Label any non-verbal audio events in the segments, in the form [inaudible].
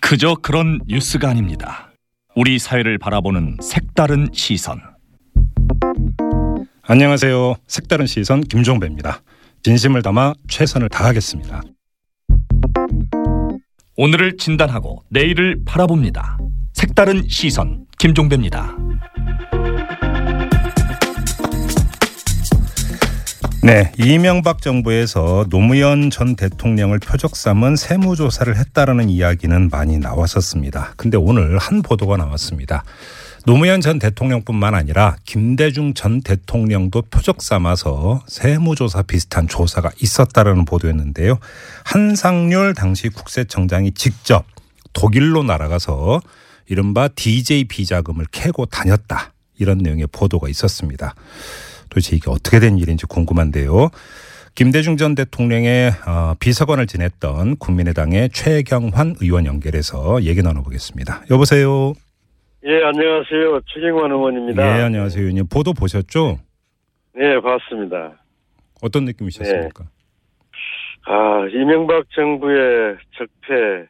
그저 그런 뉴스가 아닙니다. 우리 사회를 바라보는 색다른 시선. 안녕하세요. 색다른 시선 김종배입니다. 진심을 담아 최선을 다하겠습니다. 오늘을 진단하고 내일을 바라봅니다. 색다른 시선 김종배입니다. 네, 이명박 정부에서 노무현 전 대통령을 표적 삼은 세무조사를 했다라는 이야기는 많이 나왔었습니다. 근데 오늘 한 보도가 나왔습니다. 노무현 전 대통령뿐만 아니라 김대중 전 대통령도 표적 삼아서 세무조사 비슷한 조사가 있었다라는 보도였는데요. 한상률 당시 국세청장이 직접 독일로 날아가서 이른바 DJ 비자금을 캐고 다녔다. 이런 내용의 보도가 있었습니다. 도대체 이게 어떻게 된 일인지 궁금한데요. 김대중 전 대통령의 어, 비서관을 지냈던 국민의당의 최경환 의원 연결해서 얘기 나눠보겠습니다. 여보세요. 예, 안녕하세요. 최경환 의원입니다. 예, 안녕하세요, 의원님. 보도 보셨죠? 네, 봤습니다. 어떤 느낌이셨습니까? 네. 아, 이명박 정부의 적폐,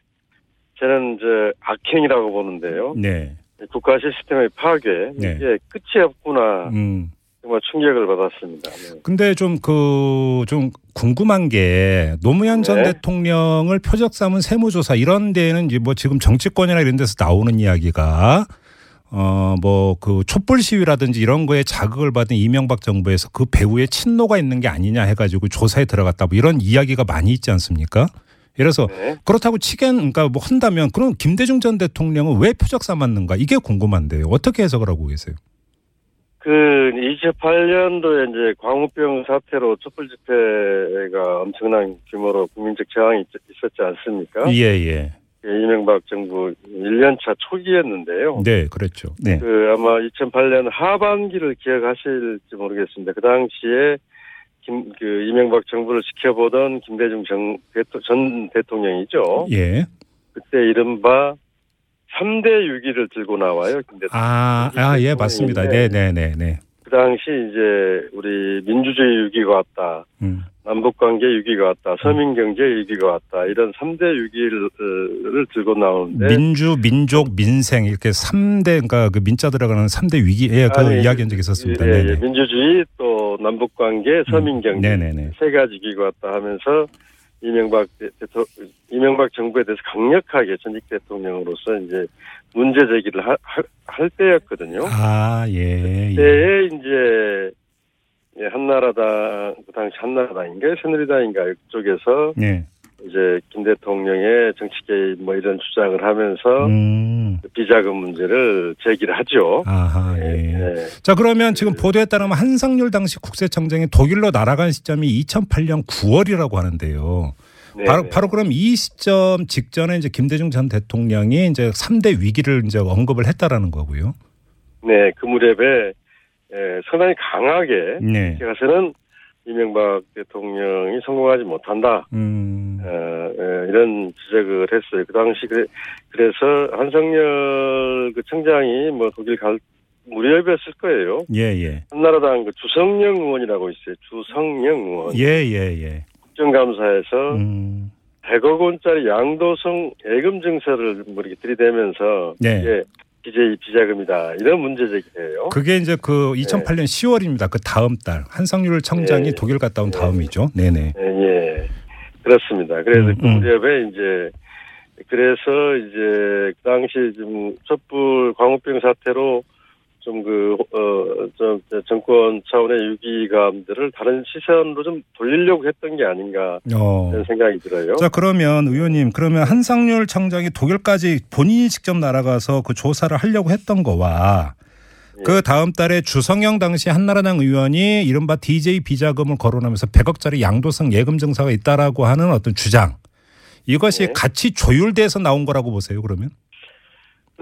저는 저 악행이라고 보는데요. 네. 국가 시스템의 파괴, 네. 이게 끝이 없구나. 음. 정말 충격을 받았습니다. 네. 근데 좀그 좀 궁금한 게 노무현 전 네. 대통령을 표적 삼은 세무조사 이런 데는 이제 뭐 지금 정치권이나 이런 데서 나오는 이야기가 어 뭐 그 촛불 시위라든지 이런 거에 자극을 받은 이명박 정부에서 그 배후에 친노가 있는 게 아니냐 해가지고 조사에 들어갔다 뭐 이런 이야기가 많이 있지 않습니까? 그래서 네. 그렇다고 치겐 그러니까 뭐 한다면 그럼 김대중 전 대통령은 왜 표적 삼았는가 이게 궁금한데요. 어떻게 해석을 하고 계세요? 그 2008년도에 이제 광우병 사태로 촛불 집회가 엄청난 규모로 국민적 저항이 있- 있었지 않습니까? 예 예. 이명박 정부 1년차 초기였는데요. 네 그랬죠. 네. 그 아마 2008년 하반기를 기억하실지 모르겠습니다. 그 당시에 김, 그 이명박 정부를 지켜보던 김대중 정, 전 대통령이죠. 예. 그때 이른바 3대 위기를 들고 나와요. 김 대통령. 아, 아, 예, 맞습니다. 네, 네, 네, 네. 그 당시 이제 우리 민주주의 위기가 왔다. 음. 남북관계 위기가 왔다. 서민경제 위기가 왔다. 이런 3대 위기를 을 들고 나오는데 민주, 민족, 민생 이렇게 3대 그러니까 그 민자 들어가는 3대 위기 예, 그 아니, 이야기한 적이 있었습니다. 예, 네, 예, 네. 민주주의 또 남북관계, 서민경제 네, 네, 네. 세 가지 기가 왔다 하면서 이명박 대- 대토, 이명박 정부에 대해서 강력하게 전직 대통령으로서 이제 문제 제기를 하- 할- 할 때였거든요. 아, 예. 예. 그때에 이제 예, 한나라당 그 당시 한나라당인가 새누리당인가 이쪽에서 네. 이제 김 대통령의 정치 개입 뭐 이런 주장을 하면서 음. 비자금 문제를 제기를 하죠. 아하, 예, 예. 예. 자, 그러면 지금 보도에 따르면 한상률 당시 국세청장이 독일로 날아간 시점이 2008년 9월이라고 하는데요. 네, 바로 네. 바로 그럼 이 시점 직전에 이제 김대중 전 대통령이 이제 3대 위기를 이제 언급을 했다라는 거고요. 네, 그 무렵에 예, 상당히 강하게 네. 가서는 이명박 대통령이 성공하지 못한다. 음. 어, 예, 이런 지적을 했어요. 그 당시 그래, 그래 서 한성열 그 청장이 뭐 독일 갈 무렵이었을 거예요. 예, 예. 한나라당 그 주성영 의원이라고 있어요. 주성영 의원. 예, 예, 예. 국정감사에서 음. 100억 원짜리 양도성 예금 증서를 뭐 이렇게 들이대면서 네. 이게 BJ 비자금이다 이런 문제 제기예요. 그게 이제 그 2008년 10월입니다. 그 다음 달 한상률 청장이 예. 독일 갔다 온 예. 다음이죠. 네네. 예, 예. 그렇습니다. 그래서 음, 그 음. 무렵에 이제 그래서 이제 그 당시 좀 촛불 광우병 사태로 좀 그, 어, 좀 정권 차원의 위기감들을 다른 시선으로 좀 돌리려고 했던 게 아닌가 어. 이런 생각이 들어요. 자 그러면 의원님 그러면 한상률 청장이 독일까지 본인이 직접 날아가서 그 조사를 하려고 했던 거와 예. 그 다음 달에 주성영 당시 한나라당 의원이 이른바 DJ 비자금을 거론하면서 100억짜리 양도성 예금 증서가 있다라고 하는 어떤 주장 이것이 네. 같이 조율돼서 나온 거라고 보세요 그러면?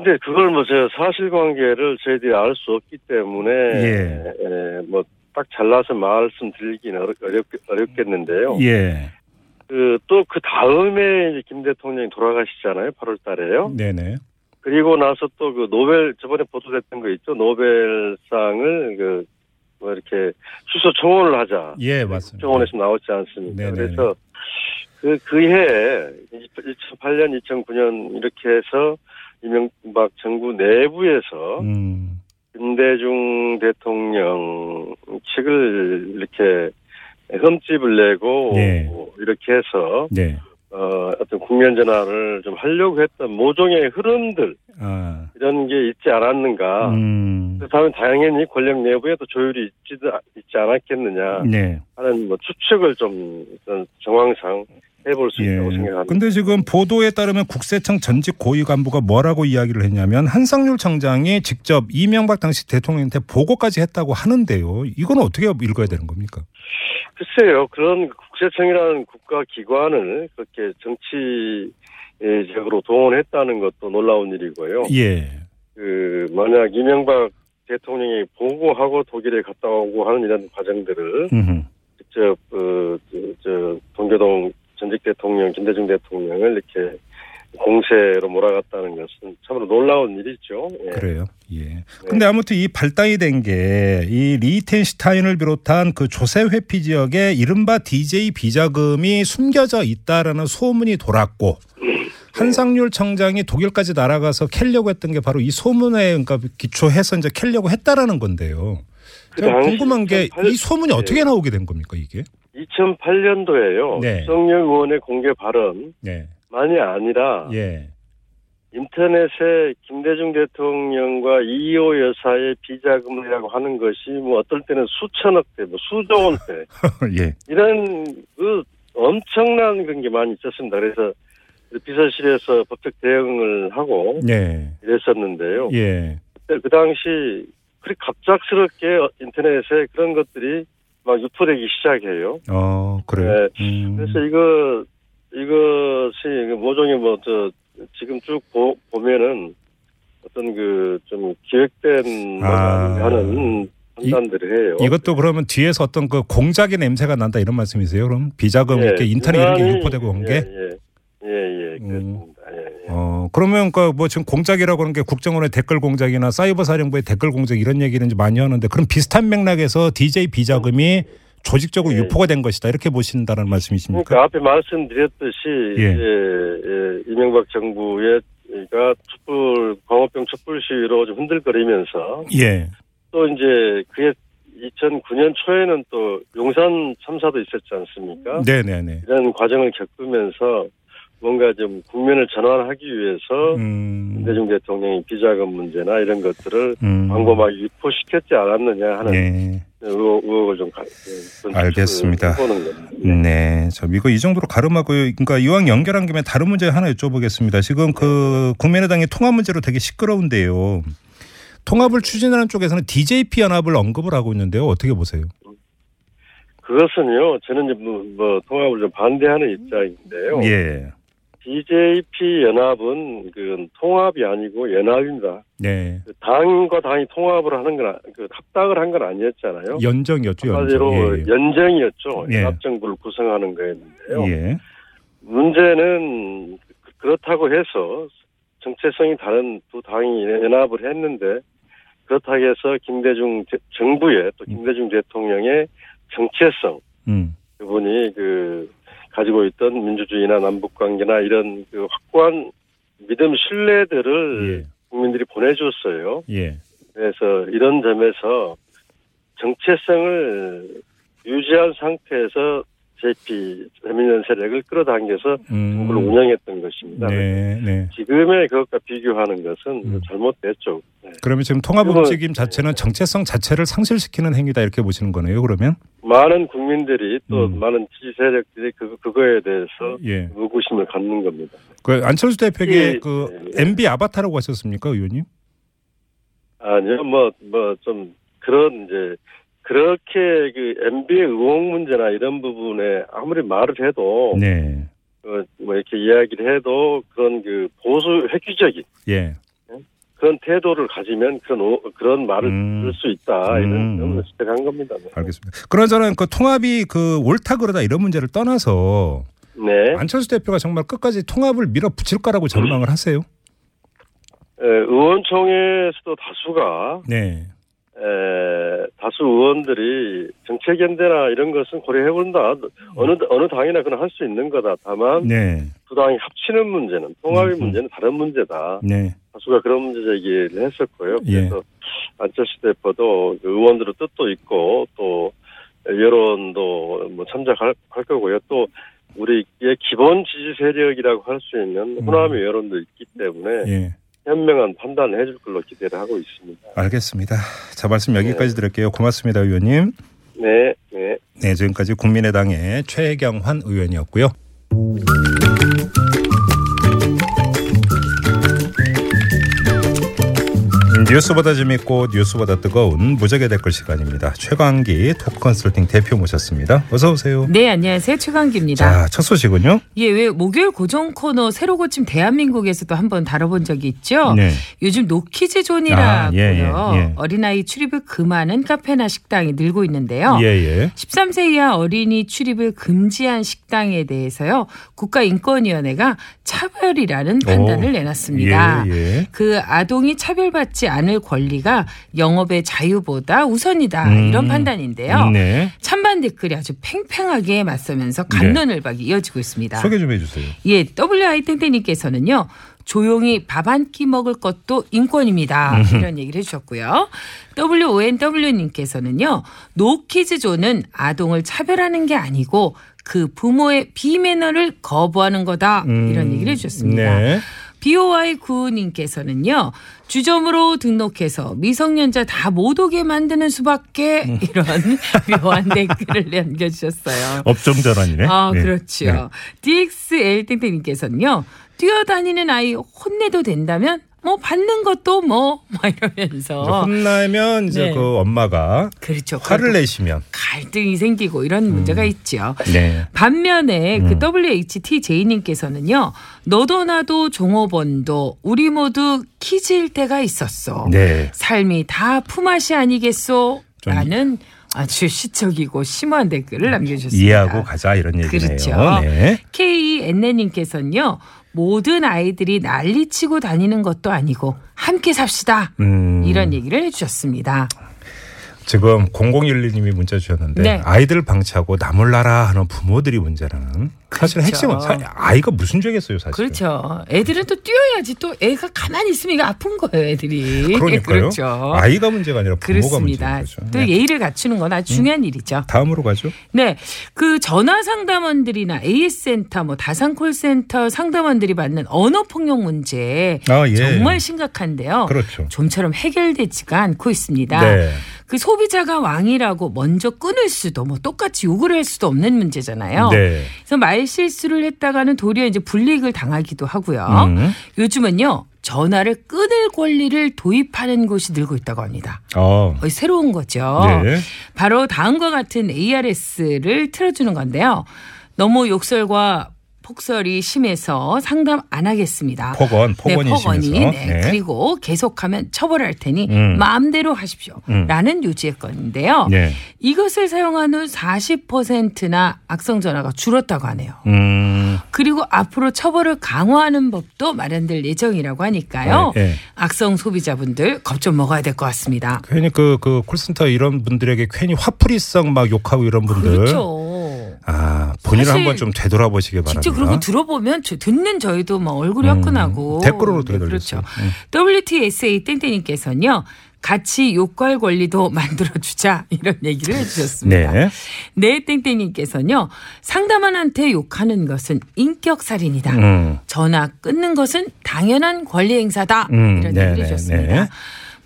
근데 그걸 뭐 제가 사실관계를 저희들이 알 수 없기 때문에 예. 뭐딱 잘라서 말씀드리기는 어렵, 어렵, 어렵겠는데요. 예. 그또 그 다음에 이제 김 대통령이 돌아가시잖아요. 8월 달에요. 네네. 그리고 나서 또 그 노벨 저번에 보도됐던 거 있죠. 노벨상을 그 뭐 이렇게 수소 청원을 하자. 예 맞습니다. 청원에서 나왔지 않습니까? 네네네. 그래서 그, 그해 2008년, 2009년 이렇게 해서 이명박 정부 내부에서 음. 김대중 대통령 측을 이렇게 흠집을 내고 네. 이렇게 해서 네. 어, 어떤 국면 전환을 좀 하려고 했던 모종의 흐름들 아. 이런 게 있지 않았는가. 음. 그렇다면 당연히 권력 내부에도 조율이 있지, 있지 않았겠느냐 네. 하는 뭐 추측을 좀 정황상 해볼 수 있다고 예. 생각합니다. 근데 지금 보도에 따르면 국세청 전직 고위 간부가 뭐라고 이야기를 했냐면 한상률 청장이 직접 이명박 당시 대통령한테 보고까지 했다고 하는데요. 이건 어떻게 읽어야 되는 겁니까? 글쎄요, 그런 국세청이라는 국가 기관을 그렇게 정치적으로 동원했다는 것도 놀라운 일이고요. 예. 그 만약 이명박 대통령이 보고하고 독일에 갔다 오고 하는 이런 과정들을 음흠. 직접 어, 저, 저 동교동 전직 대통령 김대중 대통령을 이렇게 공세로 몰아갔다는 것은 참으로 놀라운 일이죠. 예. 그래요. 예. 근데 아무튼 이 발단이 된 게 이 리텐슈타인을 비롯한 그 조세 회피 지역에 이른바 DJ 비자금이 숨겨져 있다라는 소문이 돌았고 한상률 청장이 독일까지 날아가서 캘려고 했던 게 바로 이 소문에 그러니까 기초해서 이제 캘려고 했다라는 건데요. 그 궁금한 게2008이 소문이 예. 어떻게 나오게 된 겁니까 이게? 2008년도에요. 네. 유석열 의원의 공개 발언만이 네. 아니라 예. 인터넷에 김대중 대통령과 이호 여사의 비자금이라고 하는 것이 뭐 어떨 때는 수천억 대, 뭐 수조 원대 [laughs] 예. 이런 그 엄청난 그런 게 많이 있었습니다. 그래서 비서실에서 법적 대응을 하고 네. 이랬었는데요. 예. 그때 그 당시 그리 갑작스럽게 인터넷에 그런 것들이 막 유포되기 시작해요. 어, 그래요. 음. 그래서 이거 이것이 모종의 뭐저 지금 쭉 보, 보면은 어떤 그 좀 기획된 아. 뭐 하는 판단들을 해요. 이것도 그러면 뒤에서 어떤 그 공작의 냄새가 난다 이런 말씀이세요? 그럼 비자금 예, 이렇게 인터넷 이런 게 유포되고 한 게? 예, 예, 예, 예, 음. 그렇습니다. 어, 그러면 그뭐 지금 공작이라고 하는 게 국정원의 댓글 공작이나 사이버 사령부의 댓글 공작 이런 얘기는 이제 많이 하는데 그럼 비슷한 맥락에서 DJ 비자금이 조직적으로 예. 유포가 된 것이다 이렇게 보신다는 말씀이십니까? 그러니까 앞에 말씀드렸듯이 예. 예, 이명박 정부의 가 촛불 광우병 촛불 시위로 좀 흔들거리면서 예. 또 이제 그해 2009년 초에는 또 용산 참사도 있었지 않습니까? 네, 네, 네. 이런 과정을 겪으면서 뭔가 좀 국면을 전환하기 위해서 음. 김대중 대통령이 비자금 문제나 이런 것들을 음. 광범하게 유포시켰지 않았느냐 하는 네. 의혹, 의혹을 좀 가, 그, 알겠습니다. 겁니다. 네. 저 이거 이 정도로 가름하고 그러니까 이왕 연결한 김에 다른 문제 하나 여쭤보겠습니다. 지금 그 국민의당의 통합 문제로 되게 시끄러운데요. 통합을 추진하는 쪽에서는 DJP 연합을 언급을 하고 있는데요. 어떻게 보세요? 그것은요, 저는 이제 뭐, 뭐 통합을 좀 반대하는 입장인데요. 예. DJP 연합은 그 통합이 아니고 연합입니다. 네. 그 당과 당이 통합을 하는 건, 아- 그 합당을 한 건 아니었잖아요. 연정이었죠. 연정. 예, 연정이었죠. 예. 연합정부를 구성하는 거였는데요. 예. 예. 문제는 그- 그렇다고 해서 정체성이 다른 두 당이 연합을 했는데 그렇다고 해서 김대중 대- 정부의 또 김대중 대통령의 정체성 음. 그분이 그 가지고 있던 민주주의나 남북 관계나 이런 그 확고한 믿음 신뢰들을 예. 국민들이 보내줬어요. 예. 그래서 이런 점에서 정체성을 유지한 상태에서 JP 재민연 세력을 끌어당겨서 정부를 음. 운영했던 것입니다. 네, 네. 지금의 그것과 비교하는 것은 음. 잘못됐죠. 네. 그러면 지금 통합 움직임 자체는 정체성 자체를 상실시키는 행위다 이렇게 보시는 거네요. 그러면? 많은 국민들이 또 음. 많은 지지 세력들이 그, 그거에 대해서 예. 의구심을 갖는 겁니다. 그 안철수 대표에게 예, 그 예. MB 아바타라고 하셨습니까, 의원님? 아니요, 뭐, 뭐, 좀, 그런, 이제, 그렇게 그 MB의 의혹 문제나 이런 부분에 아무리 말을 해도, 네. 어, 뭐, 이렇게 이야기를 해도 그런 그 보수 획기적인 예. 그런 태도를 가지면 그런, 오- 그런 말을 음. 들을 수 있다. 이런 음. 점을 지적한 겁니다. 네. 알겠습니다. 그러저는 그 통합이 그 옳다 그러다 이런 문제를 떠나서 네. 안철수 대표가 정말 끝까지 통합을 밀어붙일 거라고 전망을 하세요? 에, 의원총회에서도 다수가 네. 에, 다수 의원들이 정책 연대나 이런 것은 고려해본다. 어느 어느 당이나 그건 할 수 있는 거다. 다만 네. 두 당이 합치는 문제는 통합의 음. 문제는 다른 문제다. 네. 다수가 그런 문제 제기를 했었고요. 예. 그래서 안철수 대표도 그 의원들의 뜻도 있고 또 여론도 뭐 참작할 할 거고요. 또 우리의 기본 지지 세력이라고 할 수 있는 음. 호남의 여론도 있기 때문에 예. 현명한 판단을 해줄 걸로 기대를 하고 있습니다. 알겠습니다. 자, 말씀 여기까지 들을게요. 고맙습니다, 의원님. 네, 네. 네, 지금까지 국민의당의 최경환 의원이었고요. 뉴스보다 재밌고 뉴스보다 뜨거운 무적의 댓글 시간입니다. 최광기 토크컨설팅 대표 모셨습니다. 어서 오세요. 네, 안녕하세요. 최광기입니다. 자, 첫 소식은요? 예, 왜 목요일 고정 코너 새로 고침 대한민국에서도 한번 다뤄본 적이 있죠. 네. 요즘 노키즈 존이라고요. 아, 예, 예, 예. 어린아이 출입을 금하는 카페나 식당이 늘고 있는데요. 예, 예. 13세 이하 어린이 출입을 금지한 식당에 대해서요. 국가인권위원회가 차별이라는 판단을 오, 내놨습니다. 예, 예. 그 아동이 차별받지 않을 권리가 영업의 자유보다 우선이다. 음, 이런 판단인데요. 네. 찬반 댓글이 아주 팽팽하게 맞서면서 간론을박이 이어지고 있습니다. 소개 좀 해주세요. 예, WI 땡땡님께서는요. 조용히 밥 한 끼 먹을 것도 인권입니다. 음. 이런 얘기를 해주셨고요. WONW님께서는요. 노키즈존은 아동을 차별하는 게 아니고 그 부모의 비매너를 거부하는 거다. 이런 얘기를 해주셨습니다. 음, 네. BOI 구님께서는요 주점으로 등록해서 미성년자 다 못 오게 만드는 수밖에 음. [laughs] 이런 묘한 [laughs] 댓글을 남겨주셨어요. 업종 전환이네. 아 네. 그렇죠. DXL 땡땡님께서는요 뛰어다니는 아이 혼내도 된다면 뭐 받는 것도 뭐, [laughs] 막 이러면서 혼나면 이제 네. 그 엄마가 그렇죠. 화를 그래도 내시면 갈등이 생기고 이런 문제가 있죠. 네. 반면에 그 음. WHTJ님께서는요, 너도 나도 종업원도 우리 모두 키질 때가 있었어. 네. 삶이 다 품앗이 아니겠소? 좀 라는 아주 시적이고 심한 댓글을 남겨주셨습니다. 이해하고 가자 이런 얘기네요. 그렇죠. 네. KENN님께서는요, 모든 아이들이 난리치고 다니는 것도 아니고 함께 삽시다. 음, 이런 얘기를 해주셨습니다. 지금 0011님이 문자 주셨는데 네. 아이들 방치하고 나몰라라 하는 부모들이 문제라는 사실 그렇죠. 핵심은 사- 아이가 무슨 죄겠어요 사실. 그렇죠. 애들은 또 뛰어야지 또 애가 가만히 있으면 이거 아픈 거예요, 애들이. 그러니까요. 그렇죠. 아이가 문제가 아니라 부모가 거죠. 또 네. 예의를 갖추는 건 아주 중요한 일이죠. 다음으로 가죠. 네. 그 전화 상담원들이나 AS센터, 뭐 다산 콜센터 상담원들이 받는 언어 폭력 문제 아, 예. 정말 심각한데요. 그렇죠. 좀처럼 해결되지가 않고 있습니다. 네. 그 소비자가 왕이라고 먼저 끊을 수도 뭐 똑같이 요구를 할 수도 없는 문제잖아요. 네. 그래서 말 실수를 했다가는 도리어 이제 불이익을 당하기도 하고요. 음. 요즘은요 전화를 끊을 권리를 도입하는 곳이 늘고 있다고 합니다. 어. 거의 새로운 거죠. 네. 바로 다음과 같은 ARS를 틀어주는 건데요. 너무 욕설과 폭설이 심해서 상담 안 하겠습니다. 폭언, 폭언이 네, 폭언이. 심해서. 네. 네. 그리고 계속하면 처벌할 테니 음. 마음대로 하십시오. 음. 라는 요지의 건인데요. 네. 이것을 사용한 후 40%나 악성 전화가 줄었다고 하네요. 음. 그리고 앞으로 처벌을 강화하는 법도 마련될 예정이라고 하니까요. 네, 네. 악성 소비자분들 겁 좀 먹어야 될 것 같습니다. 괜히 그, 그 콜센터 이런 분들에게 괜히 화풀이성 막 욕하고 이런 분들. 그렇죠. 아, 본인을 한번 좀 되돌아보시기 바랍니다. 그런 거 들어보면 저- 듣는 저희도 막 얼굴이 음, 화끈하고 댓글로 어떻게 네? 그렇죠. 음. WTSA 땡땡님께서는요. 같이 욕할 권리도 [laughs] 만들어주자 이런 얘기를 해주셨습니다. 네. 네 땡땡님께서는요. 상담원한테 욕하는 것은 인격 살인이다. 음. 전화 끊는 것은 당연한 권리 행사다. 음, 이런 네네, 얘기를 해주셨습니다. 네.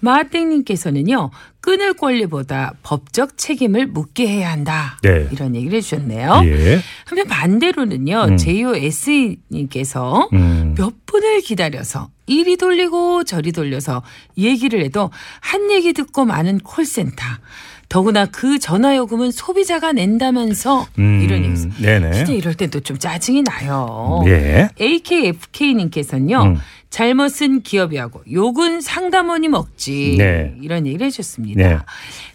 마땡님께서는요. 끊을 권리보다 법적 책임을 묻게 해야 한다. 네. 이런 얘기를 해주셨네요. 예. 한편 반대로는요. 음. JOS님께서 음. 몇 분을 기다려서 이리 돌리고 저리 돌려서 얘기를 해도 한 얘기 듣고 마는 콜센터. 더구나 그 전화 요금은 소비자가 낸다면서 음. 이런 얘기. 네네. 진짜 이럴 땐 또 좀 짜증이 나요. 예. AKFK님께서는요. 음. 잘못은 기업이 하고 욕은 상담원이 먹지. 네. 이런 얘기를 해줬습니다. 네.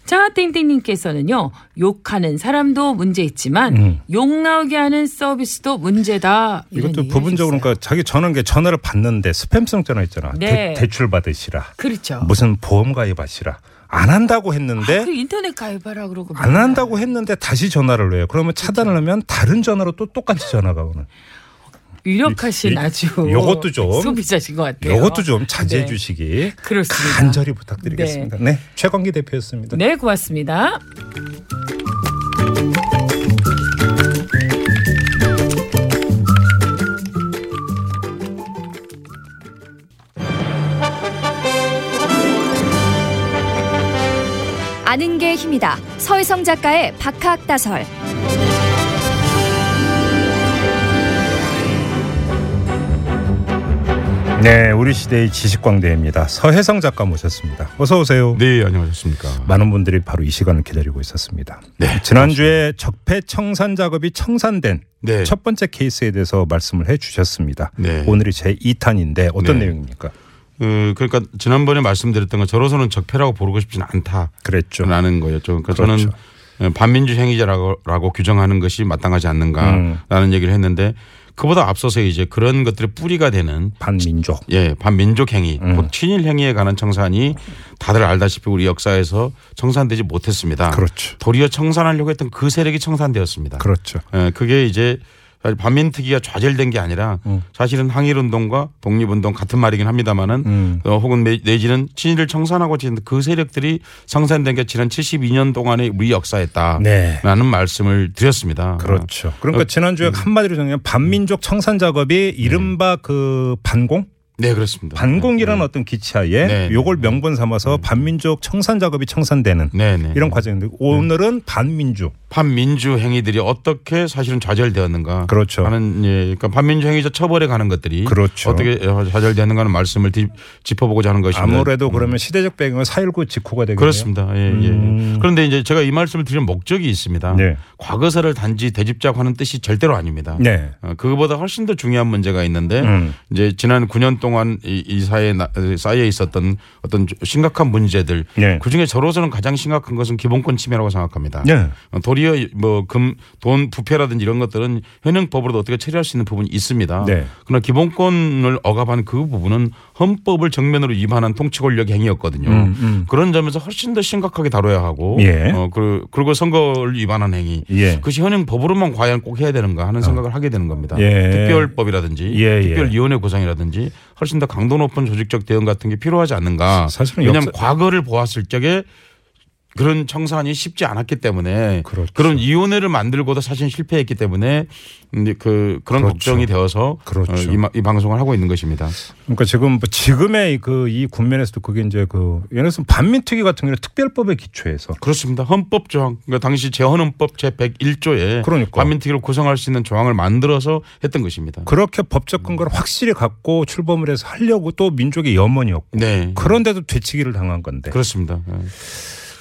자, 땡땡님께서는요. 욕하는 사람도 문제 있지만 음. 욕 나오게 하는 서비스도 문제다. 이것도 부분적으로. 그러니까 자기 전화 게 전화를 받는데 스팸성 전화 있잖아. 네. 대, 출 받으시라. 그렇죠. 무슨 보험 가입하시라. 안 한다고 했는데 그 인터넷 가입하라 그러고 안 한다고 했는데 다시 전화를 해요. 그러면 차단을 하면 다른 전화로 또 똑같이 전화가 오는. 유력하신 이- 아주 요것도 좀 소비자신 것 같아요. 이것도 좀 자제해 네. 주시기 그렇습니다. 간절히 부탁드리겠습니다. 네, 최광기 대표였습니다. 네, 고맙습니다. 아는 게 힘이다. 서희성 작가의 박학다설. 네, 우리 시대의 지식광대입니다. 서혜성 작가 모셨습니다. 어서 오세요. 네, 안녕하셨습니까. 많은 분들이 바로 이 시간을 기다리고 있었습니다. 네, 지난주에 적폐 청산 작업이 청산된 네. 첫 번째 케이스에 대해서 말씀을 해 주셨습니다. 네. 오늘이 제 2탄인데 어떤 네. 내용입니까? 어, 그러니까 지난번에 말씀드렸던 것 저로서는 적폐라고 부르고 싶지는 않다라는 그랬죠. 거였죠. 그러니까 그렇죠. 저는 어, 반민주 행위자라고 라고 규정하는 것이 마땅하지 않는가라는 음. 얘기를 했는데 그보다 앞서서 이제 그런 것들의 뿌리가 되는 반민족. 예, 반민족 행위, 음. 곧 친일 행위에 관한 청산이 다들 알다시피 우리 역사에서 청산되지 못했습니다. 그렇죠. 도리어 청산하려고 했던 그 세력이 청산되었습니다. 그렇죠. 예, 그게 이제 사실 반민특위가 좌절된 게 아니라 음. 사실은 항일운동과 독립운동 같은 말이긴 합니다만은 음. 어, 혹은 내- 내지는 친일을 청산하고 그 세력들이 상산된 게 지난 72년 동안의 우리 역사였다라는 네. 말씀을 드렸습니다. 그렇죠. 그러니까 어, 지난주에 한마디로 정리하면 반민족 청산 작업이 이른바 그 반공? 네 그렇습니다. 반공이라는 어떤 기차에 네. 요걸 명분 삼아서 반민족 청산 작업이 청산되는 네, 네. 이런 과정인데 오늘은 반민주. 반민주 행위들이 어떻게 사실은 좌절되었는가 그렇죠. 하는 예, 그러니까 반민주 행위자 처벌에 가는 것들이 그렇죠. 어떻게 좌절되었는가 하는 말씀을 디- 짚어보고자 하는 것입니다. 아무래도 그러면 시대적 배경은 4.19 직후가 되겠네요. 그렇습니다. 예, 예. 음. 그런데 이제 제가 이 말씀을 드리는 목적이 있습니다. 네. 과거사를 단지 되짚자고 하는 뜻이 절대로 아닙니다. 네. 어, 그거보다 훨씬 더 중요한 문제가 있는데 음. 이제 지난 9년 동안 이, 이 사회에 나- 쌓여 있었던 어떤 심각한 문제들 네. 그 중에 저로서는 가장 심각한 것은 기본권 침해라고 생각합니다. 네. 어, 도리어 뭐 금 돈 부패라든지 이런 것들은 현행법으로도 어떻게 처리할 수 있는 부분이 있습니다. 네. 그러나 기본권을 억압한 그 부분은 헌법을 정면으로 위반한 통치 권력 행위였거든요. 음, 음. 그런 점에서 훨씬 더 심각하게 다뤄야 하고 예. 어, 그, 그리고 선거를 위반한 행위 예. 그것이 현행법으로만 과연 꼭 해야 되는가 하는 생각을 하게 되는 겁니다. 예. 특별법이라든지 예, 예. 특별위원회 구성이라든지 훨씬 더 강도 높은 조직적 대응 같은 게 필요하지 않는가. 사실은 왜냐하면 역사- 과거를 보았을 적에 그런 청산이 쉽지 않았기 때문에 그렇죠. 런 위원회를 만들고도 사실 실패했기 때문에 이제 그 그런 그렇죠. 걱정이 되어서 그렇죠. 어, 이, 마- 이 방송을 하고 있는 것입니다. 그러니까 지금 뭐 지금의 그 이 국면에서도 그게 이제 그 예를 들어서 반민특위 같은 경우는 특별법에 기초해서 그렇습니다. 헌법 조항, 그러니까 당시 재헌헌법 제 101조에 그러니까. 반민특위를 구성할 수 있는 조항을 만들어서 했던 것입니다. 그렇게 법적 근거를 확실히 갖고 출범을 해서 하려고 또 민족의 염원이었고 네. 그런데도 되치기를 당한 건데 그렇습니다. 예.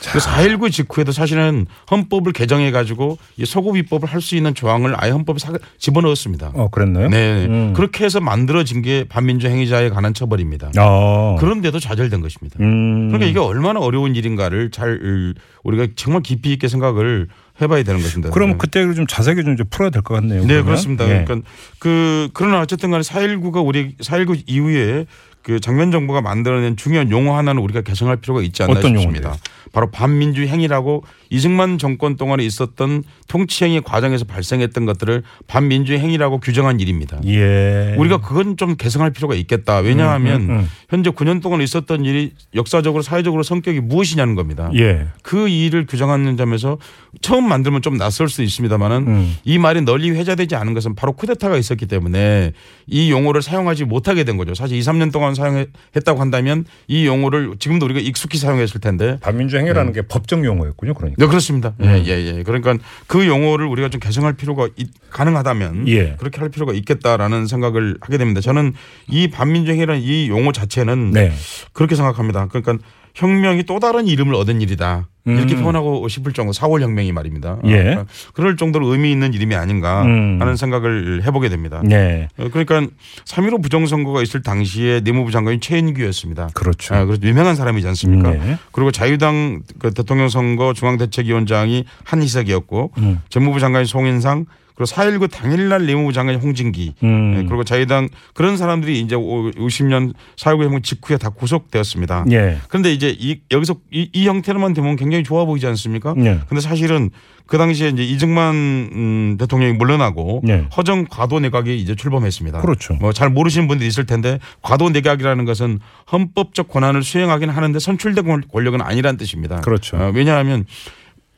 그4.19 직후에도 사실은 헌법을 개정해 가지고 이 소급 입법을 할 수 있는 조항을 아예 헌법에 사- 집어넣었습니다. 어 그랬나요? 네. 음. 그렇게 해서 만들어진 게 반민주 행위자에 관한 처벌입니다. 아. 그런데도 좌절된 것입니다. 음. 그러니까 이게 얼마나 어려운 일인가를 잘 우리가 정말 깊이 있게 생각을 해봐야 되는 것입니다. 그럼 네. 그때 좀 자세하게 좀 이제 풀어야 될 것 같네요. 네, 그러면. 그렇습니다. 예. 그러니까 그 그러나 어쨌든 간에 4.19가 우리 4.19 이후에 그 장면 정부가 만들어낸 중요한 용어 하나는 우리가 개성할 필요가 있지 않나 어떤 싶습니다. 용어인데요? 바로 반민주 행위라고 이승만 정권 동안에 있었던 통치 행위 과정에서 발생했던 것들을 반민주 행위라고 규정한 일입니다. 예. 우리가 그건 좀 개성할 필요가 있겠다. 왜냐하면 음, 음, 음. 현재 9년 동안 있었던 일이 역사적으로 사회적으로 성격이 무엇이냐는 겁니다. 예. 그 일을 규정하는 점에서 처음 만들면 좀 낯설 수 있습니다만은 음. 이 말이 널리 회자되지 않은 것은 바로 쿠데타가 있었기 때문에 이 용어를 사용하지 못하게 된 거죠. 사실 2, 3년 동안 사용했다고 한다면 이 용어를 지금도 우리가 익숙히 사용했을 텐데 반민주 행위라는 게 법적 용어였군요. 그러니까. 네, 그렇습니다. 음. 예, 예, 예. 그러니까 그 용어를 우리가 좀 개성할 필요가 있- 가능하다면 예. 그렇게 할 필요가 있겠다라는 생각을 하게 됩니다. 저는 이 반민주 행위라는 이 용어 자체는 네. 그렇게 생각합니다. 그러니까 혁명이 또 다른 이름을 얻은 일이다. 이렇게 음. 표현하고 싶을 정도 4월 혁명이 말입니다. 예. 그러니까 그럴 정도로 의미 있는 이름이 아닌가 음. 하는 생각을 해보게 됩니다. 네. 어, 그러니까 3.15 부정선거가 있을 당시에 내무부 장관이 최인규였습니다. 그렇죠. 아, 그래서 유명한 사람이지 않습니까? 네. 그리고 자유당 그 대통령 선거 중앙대책위원장이 한희석이었고 음. 법무부 장관이 송인상 그리고 4.19 당일날 내무부 장관 홍진기 음. 예, 그리고 자유당 그런 사람들이 이제 50년 4.19 혁명 직후에 다 구속되었습니다. 예. 그런데 이제 이, 여기서 이, 이 형태로만 되면 굉장히 좋아 보이지 않습니까? 예. 근데 사실은 그 당시에 이제 이승만 음, 대통령이 물러나고 예. 허정 과도 내각이 이제 출범했습니다. 그렇죠. 뭐 잘 모르시는 분들이 있을 텐데 과도 내각이라는 것은 헌법적 권한을 수행하긴 하는데 선출된 권- 권력은 아니란 뜻입니다. 그렇죠. 어, 왜냐하면 헌-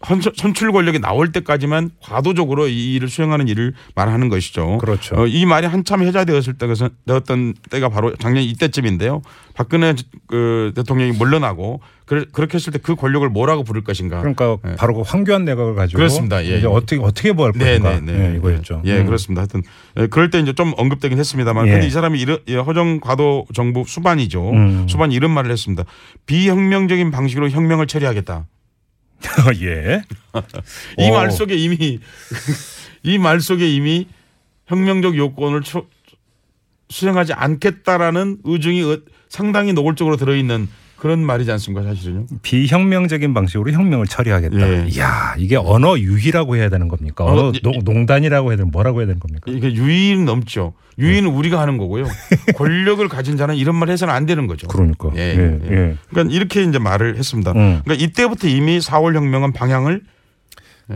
선출 권력이 나올 때까지만 과도적으로 이 일을 수행하는 일을 말하는 것이죠. 그렇죠. 어, 이 말이 한참 해자되었을 때가 되었던 때가 바로 작년 이때쯤인데요. 박근혜 그 대통령이 물러나고 그래- 그렇게 했을 때 그 권력을 뭐라고 부를 것인가. 그러니까 예. 바로 그 황교안 내각을 가지고 그렇습니다. 예, 이제 예. 어떻게 어떻게 뭐할 것인가 예, 이거였죠. 예, 음. 그렇습니다. 하여튼 예, 그럴 때 이제 좀 언급되긴 했습니다만, 예. 근데 이 사람이 예, 허정 과도 정부 수반이죠. 음. 수반 이런 말을 했습니다. 비혁명적인 방식으로 혁명을 처리하겠다. [laughs] 예. 이 오. 말 속에 이미 [laughs] 이 말 속에 이미 혁명적 요건을 처- 수행하지 않겠다라는 의중이 어- 상당히 노골적으로 들어있는 그런 말이지 않습니까, 사실은요. 비혁명적인 방식으로 혁명을 처리하겠다. 예. 이야 이게 언어 유희라고 해야 되는 겁니까? 어, 언어 예, 농- 농단이라고 해야 되는 뭐라고 해야 되는 겁니까? 이게 유의는 넘죠. 유의는 우리가 하는 거고요. [laughs] 권력을 가진 자는 이런 말 해서는 안 되는 거죠. 그러니까. 예, 예, 예. 예. 그러니까 이렇게 이제 말을 했습니다. 음. 그러니까 이때부터 이미 4월 혁명은 방향을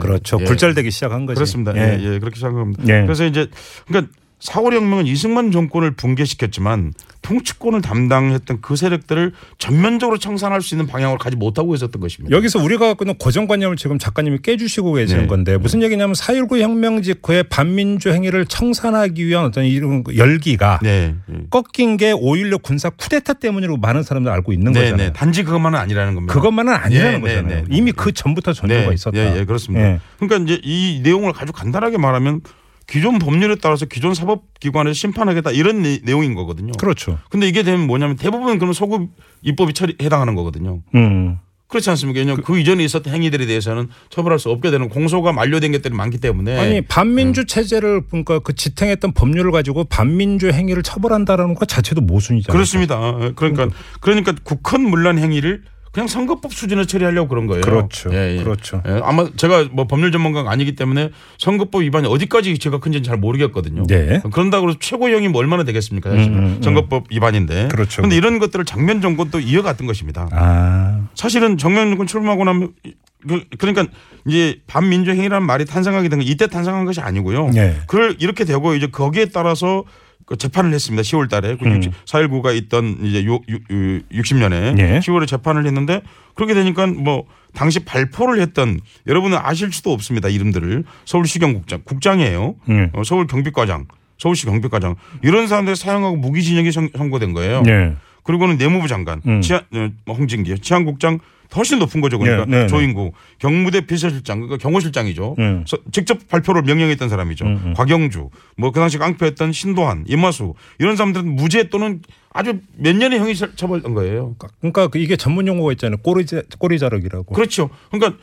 그렇죠. 예. 굴절되기 시작한 거지. 그렇습니다. 예, 예, 그렇게 생각합니다. 예. 그래서 이제 그러니까 4월 혁명은 이승만 정권을 붕괴시켰지만 통치권을 담당했던 그 세력들을 전면적으로 청산할 수 있는 방향을 가지 못하고 있었던 것입니다. 여기서 우리가 갖고 있는 고정관념을 지금 작가님이 깨주시고 계시는 네. 건데 무슨 얘기냐면 4.19 혁명 직후에 반민주 행위를 청산하기 위한 어떤 이런 열기가 네. 꺾인 게5.16 군사 쿠데타 때문이라고 많은 사람들 알고 있는 네, 거잖아요. 네. 단지 그것만은 아니라는 겁니다. 그것만은 아니라는 네, 네, 거잖아요. 네, 네. 이미 그 전부터 전조가 네, 있었다. 예, 예, 그렇습니다. 예. 그러니까 이제 이 내용을 아주 간단하게 말하면 기존 법률에 따라서 기존 사법기관에서 심판하겠다 이런 내, 내용인 거거든요. 그렇죠. 근데 이게 되면 뭐냐면 대부분 그러면 소급 입법이 처리 해당하는 거거든요. 음. 그렇지 않습니까? 왜냐하면 그, 이전에 있었던 행위들에 대해서는 처벌할 수 없게 되는 공소가 만료된 것들이 많기 때문에 아니 반민주 음. 체제를 그러니까 그 지탱했던 법률을 가지고 반민주 행위를 처벌한다라는 것 자체도 모순이잖아요. 그렇습니다. 그러니까 그러니까 국헌 문란 행위를 그냥 선거법 수준에 처리하려고 그런 거예요. 그렇죠. 예, 예. 그렇죠. 예, 아마 제가 뭐 법률 전문가가 아니기 때문에 선거법 위반이 어디까지 제가 큰지는 잘 모르겠거든요. 네. 그런다고 해서 최고형이 뭐 얼마나 되겠습니까? 사실 음, 음, 음. 선거법 위반인데. 그렇죠. 그런데 이런 것들을 장면 정권도 이어갔던 것입니다. 아. 사실은 정면 정권 출범하고 나면 그- 그러니까 이제 반민주 행위라는 말이 탄생하게 된 건 이때 탄생한 것이 아니고요. 네. 그걸 이렇게 되고 이제 거기에 따라서 그 재판을 했습니다. 10월 달에 그 음. 4.19가 있던 이제 60년에 예. 10월에 재판을 했는데 그렇게 되니까 뭐 당시 발포를 했던 여러분은 아실 수도 없습니다. 이름들을 서울시경국장 국장이에요. 음. 어, 서울 경비과장, 서울시 경비과장 이런 사람들 사용하고 무기징역이 선- 선고된 거예요. 네. 그리고는 내무부 장관, 음. 치안, 어, 뭐 홍진기, 치안국장 훨씬 높은 거죠. 그러니까 네, 네, 네. 조인구, 경무대 비서실장, 그러니까 경호실장이죠. 음. 서- 직접 발표를 명령했던 사람이죠. 음, 음. 곽영주, 뭐 그 당시 깡패했던 신도한, 이마수 이런 사람들은 무죄 또는 아주 몇 년의 형이 처- 처벌된 거예요. 그러니까 그 이게 전문 용어가 있잖아요. 꼬리 자- 꼬리 자르기라고. 그렇죠. 그러니까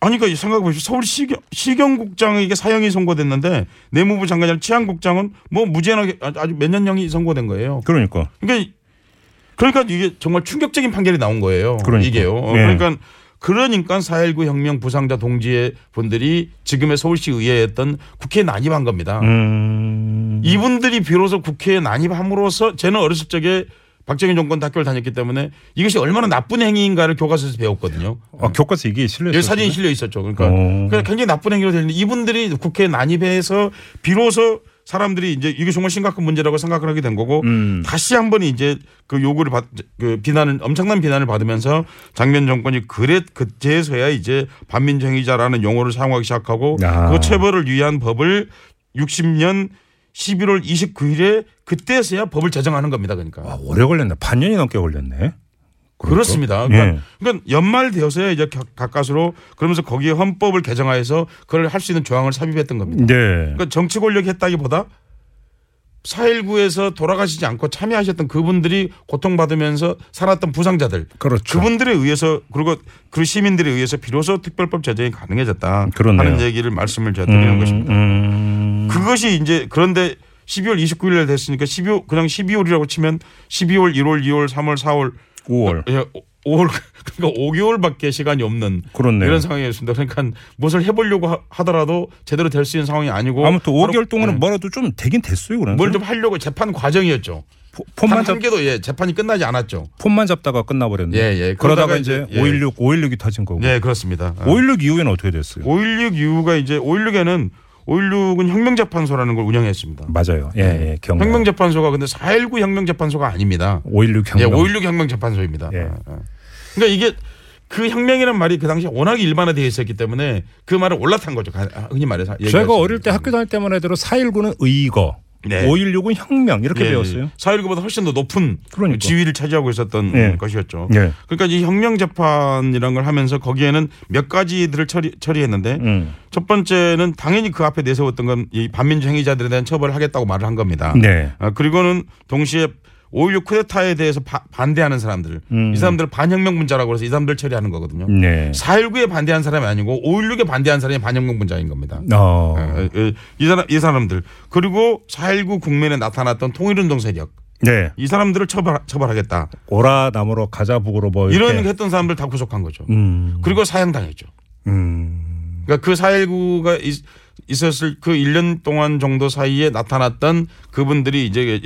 아니 그러니까 생각해 보십시오. 서울 시경, 시경국장에게 사형이 선고됐는데 내무부 장관이랑 치안국장은 뭐 무죄나 아주 몇 년형이 선고된 거예요. 그러니까. 그러니까 그러니까 이게 정말 충격적인 판결이 나온 거예요. 그러니까. 이게요. 어, 예. 그러니까 그러니까 4.19 혁명 부상자 동지의 분들이 지금의 서울시 의회에 했던 국회에 난입한 겁니다. 음. 이분들이 비로소 국회에 난입함으로써 저는 어렸을 적에 박정희 정권 학교를 다녔기 때문에 이것이 얼마나 나쁜 행위인가를 교과서에서 배웠거든요. 아, 교과서 이게 실려 있었어요. 사진이 실려 있었죠. 그러니까 오. 그러니까 굉장히 나쁜 행위로 되는데 이분들이 국회에 난입해서 비로소 사람들이 이제 이게 정말 심각한 문제라고 생각을 하게 된 거고 음. 다시 한번 이제 그 요구를 받, 그 비난을 엄청난 비난을 받으면서 장면 정권이 그래 그제서야 이제 반민주 행위자라는 용어를 사용하기 시작하고 아. 그 처벌을 위한 법을 60년 11월 29일에 그때서야 법을 제정하는 겁니다. 그러니까. 아, 오래 걸렸네. 반년이 넘게 걸렸네. 그렇습니다. 예. 그러니까, 그러니까 연말 되어서야 이제 가- 가까스로 그러면서 거기에 헌법을 개정하여서 그걸 할 수 있는 조항을 삽입했던 겁니다. 네. 그러니까 정치 권력이 했다기보다 4.19에서 돌아가시지 않고 참여하셨던 그분들이 고통받으면서 살았던 부상자들 그렇죠. 그분들에 의해서 그리고 그 시민들에 의해서 비로소 특별법 제정이 가능해졌다 그렇네요. 하는 얘기를 말씀을 제가 드리는 음, 것입니다. 음. 그것이 이제 그런데 12월 29일에 됐으니까 12월 그냥 12월이라고 치면 12월, 1월, 2월, 3월, 4월 5월. 예, 5월 [laughs] 그러니까 5개월밖에 시간이 없는 그렇네요. 이런 상황이었습니다. 그러니까 무엇을 해보려고 하- 하더라도 제대로 될 수 있는 상황이 아니고 아무튼 바로- 5개월 동안은 네. 뭐라도 좀 되긴 됐어요, 그러면. 뭘 좀 하려고 재판 과정이었죠. 포- 폰만 단잡한 개도 예 재판이 끝나지 않았죠. 폰만 잡다가 끝나버렸네. 예, 예. 그러다가 그러다가 이제 예. 516 516이 터진 거고. 네 그렇습니다. 516 이후에는 어떻게 됐어요? 5.16 이후가 이제 5.16에는 5.16은 혁명재판소라는 걸 운영했습니다. 맞아요. 예, 예. 경. 혁명재판소가 근데 4.19 혁명재판소가 아닙니다. 516 혁명. 예, 5.16 혁명재판소입니다. 예. 아, 아. 그러니까 이게 그 혁명이라는 말이 그 당시에 워낙 일반화되어 있었기 때문에 그 말을 올라탄 거죠. 가- 흔히 말해서. 제가 어릴 때. 학교 다닐 때만 해도 419는 의거, 네. 516은 혁명 이렇게 예, 배웠어요. 4.19보다 훨씬 더 높은 그러니까. 지위를 차지하고 있었던 예. 것이었죠. 예. 그러니까 이 혁명 재판이라는 걸 하면서 거기에는 몇 가지들을 처리, 처리했는데 음. 첫 번째는 당연히 그 앞에 내세웠던 건 이 반민주 행위자들에 대한 처벌을 하겠다고 말을 한 겁니다. 네. 아, 그리고는 동시에 5.16 쿠데타에 대해서 바- 반대하는 사람들 음. 이 사람들을 반혁명 분자라고 해서 이 사람들 처리하는 거거든요. 네. 4.19에 반대한 사람이 아니고 5.16에 반대한 사람이 반혁명 분자인 겁니다. 어. 어, 어, 이 사람 이 사람들 그리고 4.19 국면에 나타났던 통일운동 세력 네. 이 사람들을 처벌 처벌하겠다 오라 나무로 가자 북으로 뭐. 이런 했던 사람들 다 구속한 거죠. 음. 그리고 사형당했죠. 음. 그러니까 그 4.19가 있, 있었을 그 1년 동안 정도 사이에 나타났던 그분들이 이제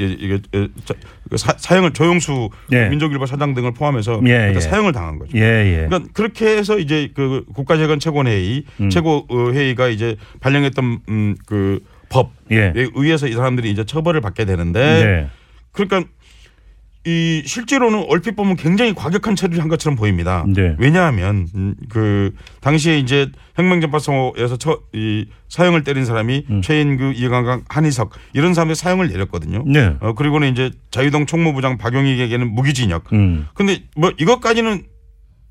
그 사, 사형을 조영수 예. 민족일보 사장 등을 포함해서 예, 예. 사형을 당한 거죠. 예, 예. 그러니까 그렇게 해서 이제 그 국가재건 최고회의 음. 최고 어, 회의가 이제 발령했던 음, 그 법에 예. 의해서 이 사람들이 이제 처벌을 받게 되는데 네. 그러니까 이 실제로는 얼핏 보면 굉장히 과격한 처리를 한 것처럼 보입니다. 네. 왜냐하면 음, 그 당시에 이제 혁명전파소에서 처, 이 사형을 때린 사람이 음. 최인규, 이강강, 한희석 이런 사람들 사형을 내렸거든요. 네. 어 그리고는 이제 자유동 총무부장 박용익에게는 무기징역. 음. 근데 뭐 이것까지는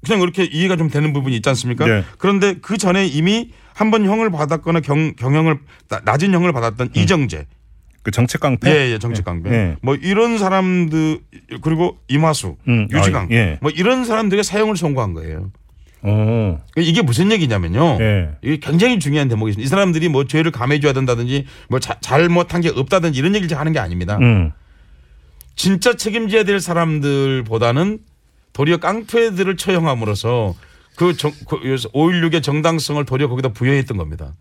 그냥 이렇게 이해가 좀 되는 부분이 있지 않습니까? 네. 그런데 그 전에 이미 한 번 형을 받았거나 경, 경형을 나- 낮은 형을 받았던 이정재, 그 정책 깡패. 예, 예, 정치 강배, 예. 뭐 이런 사람들 그리고 이마수, 음. 유지강, 아, 예. 뭐 이런 사람들의 사형을 선고한 거예요. 어. 이게 무슨 얘기냐면요. 예. 이게 굉장히 중요한 대목이 있습니다. 이 사람들이 뭐 죄를 감해줘야 된다든지 뭐 자- 잘못한 게 없다든지 이런 얘기를 하는 게 아닙니다. 음. 진짜 책임져야 될 사람들보다는 도리어 깡패들을 처형함으로써 그, 정, 그 5.16의 정당성을 도리어 거기다 부여했던 겁니다.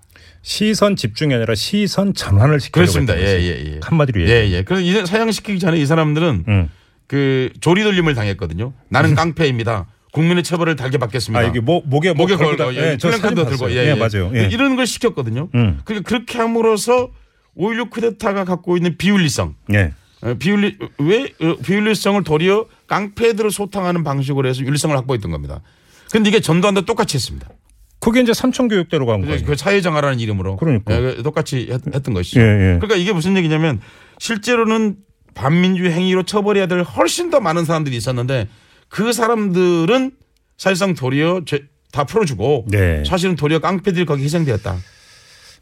시선 집중이 아니라 시선 전환을 시키려고 그렇습니다. 예. 예, 예. 한마디로 예. 예. 그래서 이제 사형시키기 전에 이 사람들은 음. 그 조리돌림을 당했거든요. 나는 깡패입니다. 국민의 처벌을 달게 받겠습니다. 아 이게 목 목에 뭐 목에 걸고 걸고 예, 저 사진 플랜카드. 들고 예, 예, 맞아요. 예. 이런 걸 시켰거든요. 음. 그러니까 그렇게 함으로써 5.16 쿠데타가 갖고 있는 비윤리성 예. 어, 비윤리 왜 어, 비윤리성을 도리어 깡패들을 소탕하는 방식으로 해서 윤리성을 확보했던 겁니다. 근데 이게 전두환도 똑같이 했습니다. 그게 이제 삼천 교육대로 간 거예요. 그 사회정화라는 이름으로 그러니까. 예, 그 똑같이 했, 던 것이죠. 예, 예. 그러니까 이게 무슨 얘기냐면 실제로는 반민주 행위로 처벌해야 될 훨씬 더 많은 사람들이 있었는데 그 사람들은 사실상 도리어 죄- 다 풀어주고 네. 사실은 도리어 깡패들이 거기 희생되었다.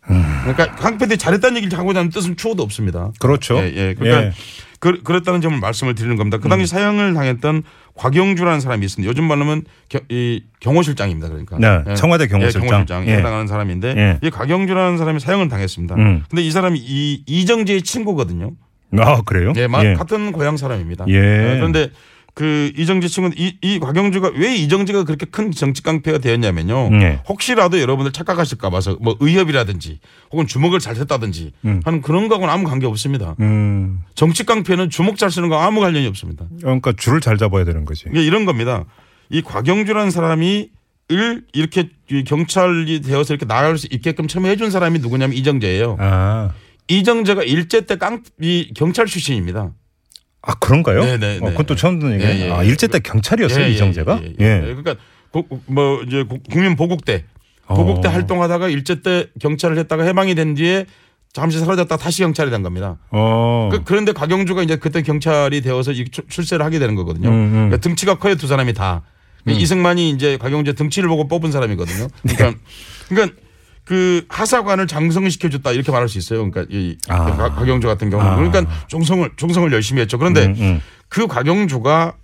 그러니까 깡패들이 잘했다는 얘기를 하고자 하는 뜻은 추호도 없습니다. 그렇죠. 예, 예. 그러니까 예. 그, 그랬다는 점을 말씀을 드리는 겁니다. 그 음. 당시 사형을 당했던 곽영주라는 사람이 있습니다. 요즘 말로는 겨, 이 경호실장입니다. 그러니까 네, 예. 청와대 경호실장. 예, 경호실장 예. 해당하는 사람인데 예. 이 곽영주라는 사람이 사형을 당했습니다. 음. 근데 이 사람이 이 이정재의 친구거든요. 아 그래요? 예, 마- 같은 고향 사람입니다. 예. 예, 그런데 그 이정재 친구는 이, 이 곽영주가 왜 이정재가 그렇게 큰 정치 깡패가 되었냐면요. 예. 혹시라도 여러분들 착각하실까 봐서 뭐 의협이라든지 혹은 주먹을 잘 셌다든지 음. 하는 그런 거하고는 아무 관계 없습니다. 음. 정치 깡패는 주먹 잘 쓰는 거 아무 관련이 없습니다. 그러니까 줄을 잘 잡아야 되는 거지. 이게 이런 겁니다. 이 곽영주라는 사람이 을 이렇게 이 경찰이 되어서 이렇게 나갈 수 있게끔 처음에 해준 사람이 누구냐면 이정재예요. 아. 이정재가 일제 때 깡 이 경찰 출신입니다. 아 그런가요? 네, 네, 어, 네. 그건 또 처음 듣는 얘기예요. 예, 예, 아 예. 일제 때 경찰이었어요 예, 예, 이정재가? 예, 예. 예, 그러니까 고- 뭐 이제 고- 국민 보국 때 보국 때 어. 활동하다가 일제 때 경찰을 했다가 해방이 된 뒤에 잠시 사라졌다 다시 경찰이 된 겁니다. 어. 그, 그런데 곽영주가 이제 그때 경찰이 되어서 출- 출세를 하게 되는 거거든요. 음, 음. 그러니까 등치가 커요 두 사람이 다. 이승만이 이제 곽영주 등치를 보고 뽑은 사람이거든요. 그러니까 그러니까 그 하사관을 장성시켜줬다 이렇게 말할 수 있어요. 그러니까 이 아. 곽- 곽영주 같은 경우는 아. 그러니까 종성을 종성을 열심히 했죠. 그런데 음, 음. 그 곽영주가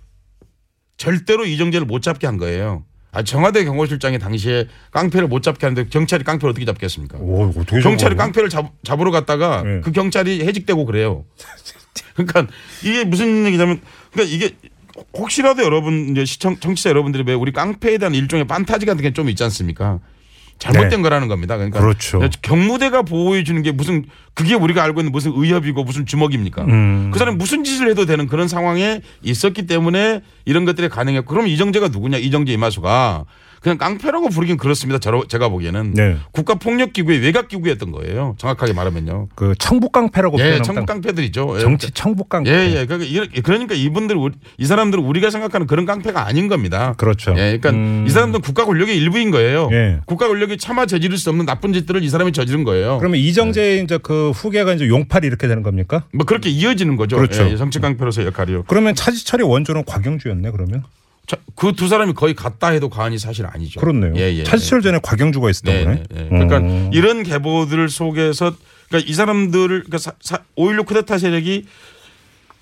절대로 이정재를 못 잡게 한 거예요. 아, 청와대 경호실장이 당시에 깡패를 못 잡게 하는데 경찰이 깡패를 어떻게 잡겠습니까? 오, 어떻게 경찰이? 깡패를 잡, 잡으러 갔다가 네. 그 경찰이 해직되고 그래요. [laughs] 그러니까 이게 무슨 얘기냐면 그러니까 이게 혹시라도 여러분 이제 시청 청취자 여러분들이 왜 우리 깡패에 대한 일종의 판타지 같은 게 좀 있지 않습니까? 잘못된 네. 거라는 겁니다. 그러니까 그렇죠. 경무대가 보호해 주는 게 무슨 그게 우리가 알고 있는 무슨 의협이고 무슨 주먹입니까? 음. 그 사람이 무슨 짓을 해도 되는 그런 상황에 있었기 때문에 이런 것들이 가능했고 그럼 이정재가 누구냐? 이정재 이마수가 그냥 깡패라고 부르긴 그렇습니다. 저 제가 보기에는 네. 국가폭력기구의 외곽기구였던 거예요. 정확하게 말하면요. 그 청북깡패라고 예, 표현하면 천국 깡패들이죠. 예. 정치 청북깡패. 예, 예. 그러니까, 이- 그러니까 이분들, 이 사람들은 우리가 생각하는 그런 깡패가 아닌 겁니다. 그렇죠. 예, 그러니까 음. 이 사람들은 국가 권력의 일부인 거예요. 예. 국가 권력이 차마 저지를 수 없는 나쁜 짓들을 이 사람이 저지른 거예요. 그러면 이정재 이제 그 후계가 이제 용팔이 이렇게 되는 겁니까? 뭐 그렇게 이어지는 거죠. 그렇죠. 예, 정치 깡패로서 역할이요. 그러면 차지철의 원조는 곽영주였네 그러면? 그 두 사람이 거의 같다 해도 과언이 사실 아니죠. 그렇네요. 예, 예. 차지철 전에 곽영주가 있었던 네, 거네. 네, 네. 그러니까 음. 이런 계보들 속에서 그러니까 이 사람들을 그러니까 사, 사, 5.16 쿠데타 세력이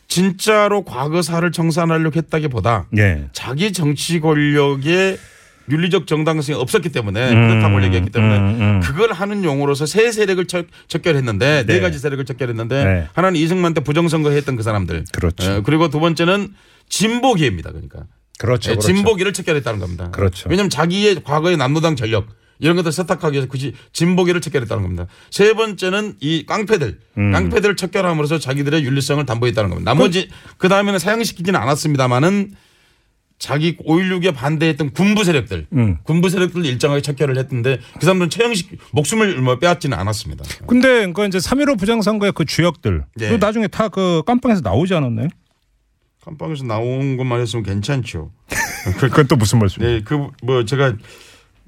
진짜로 과거사를 정산하려고 했다기보다 예. 자기 정치 권력의 윤리적 정당성이 없었기 때문에 음, 쿠데타 권력이었기 때문에 음, 음. 그걸 하는 용어로서 세 세력을 척, 척결했는데 네. 네. 가지 세력을 척결했는데 네. 하나는 이승만 때 부정선거 했던 그 사람들 그렇죠. 예, 그리고 두 번째는 진보기입니다 그러니까 그렇죠. 예, 그렇죠. 진보기를 척결했다는 겁니다. 그렇죠. 왜냐하면 자기의 과거의 남노당 전력 이런 것들 세탁하기 위해서 굳이 진보기를 척결했다는 겁니다. 세 번째는 이 깡패들, 음. 깡패들을 척결함으로써 자기들의 윤리성을 담보했다는 겁니다. 나머지 그 다음에는 사용시키지는 않았습니다만은 자기 5.16에 반대했던 군부 세력들, 음. 군부 세력들 일정하게 척결을 했는데 그 사람들은 처형식 목숨을 뭐 빼앗지는 않았습니다. 근데 그러니까 이제 3.15 부정선거의 그 주역들 예. 그 나중에 다 그 깜빵에서 나오지 않았나요? 깜빵에서 나온 것만 했으면 괜찮죠. [laughs] 그건 또 무슨 말씀이에요? 네, 그 뭐 제가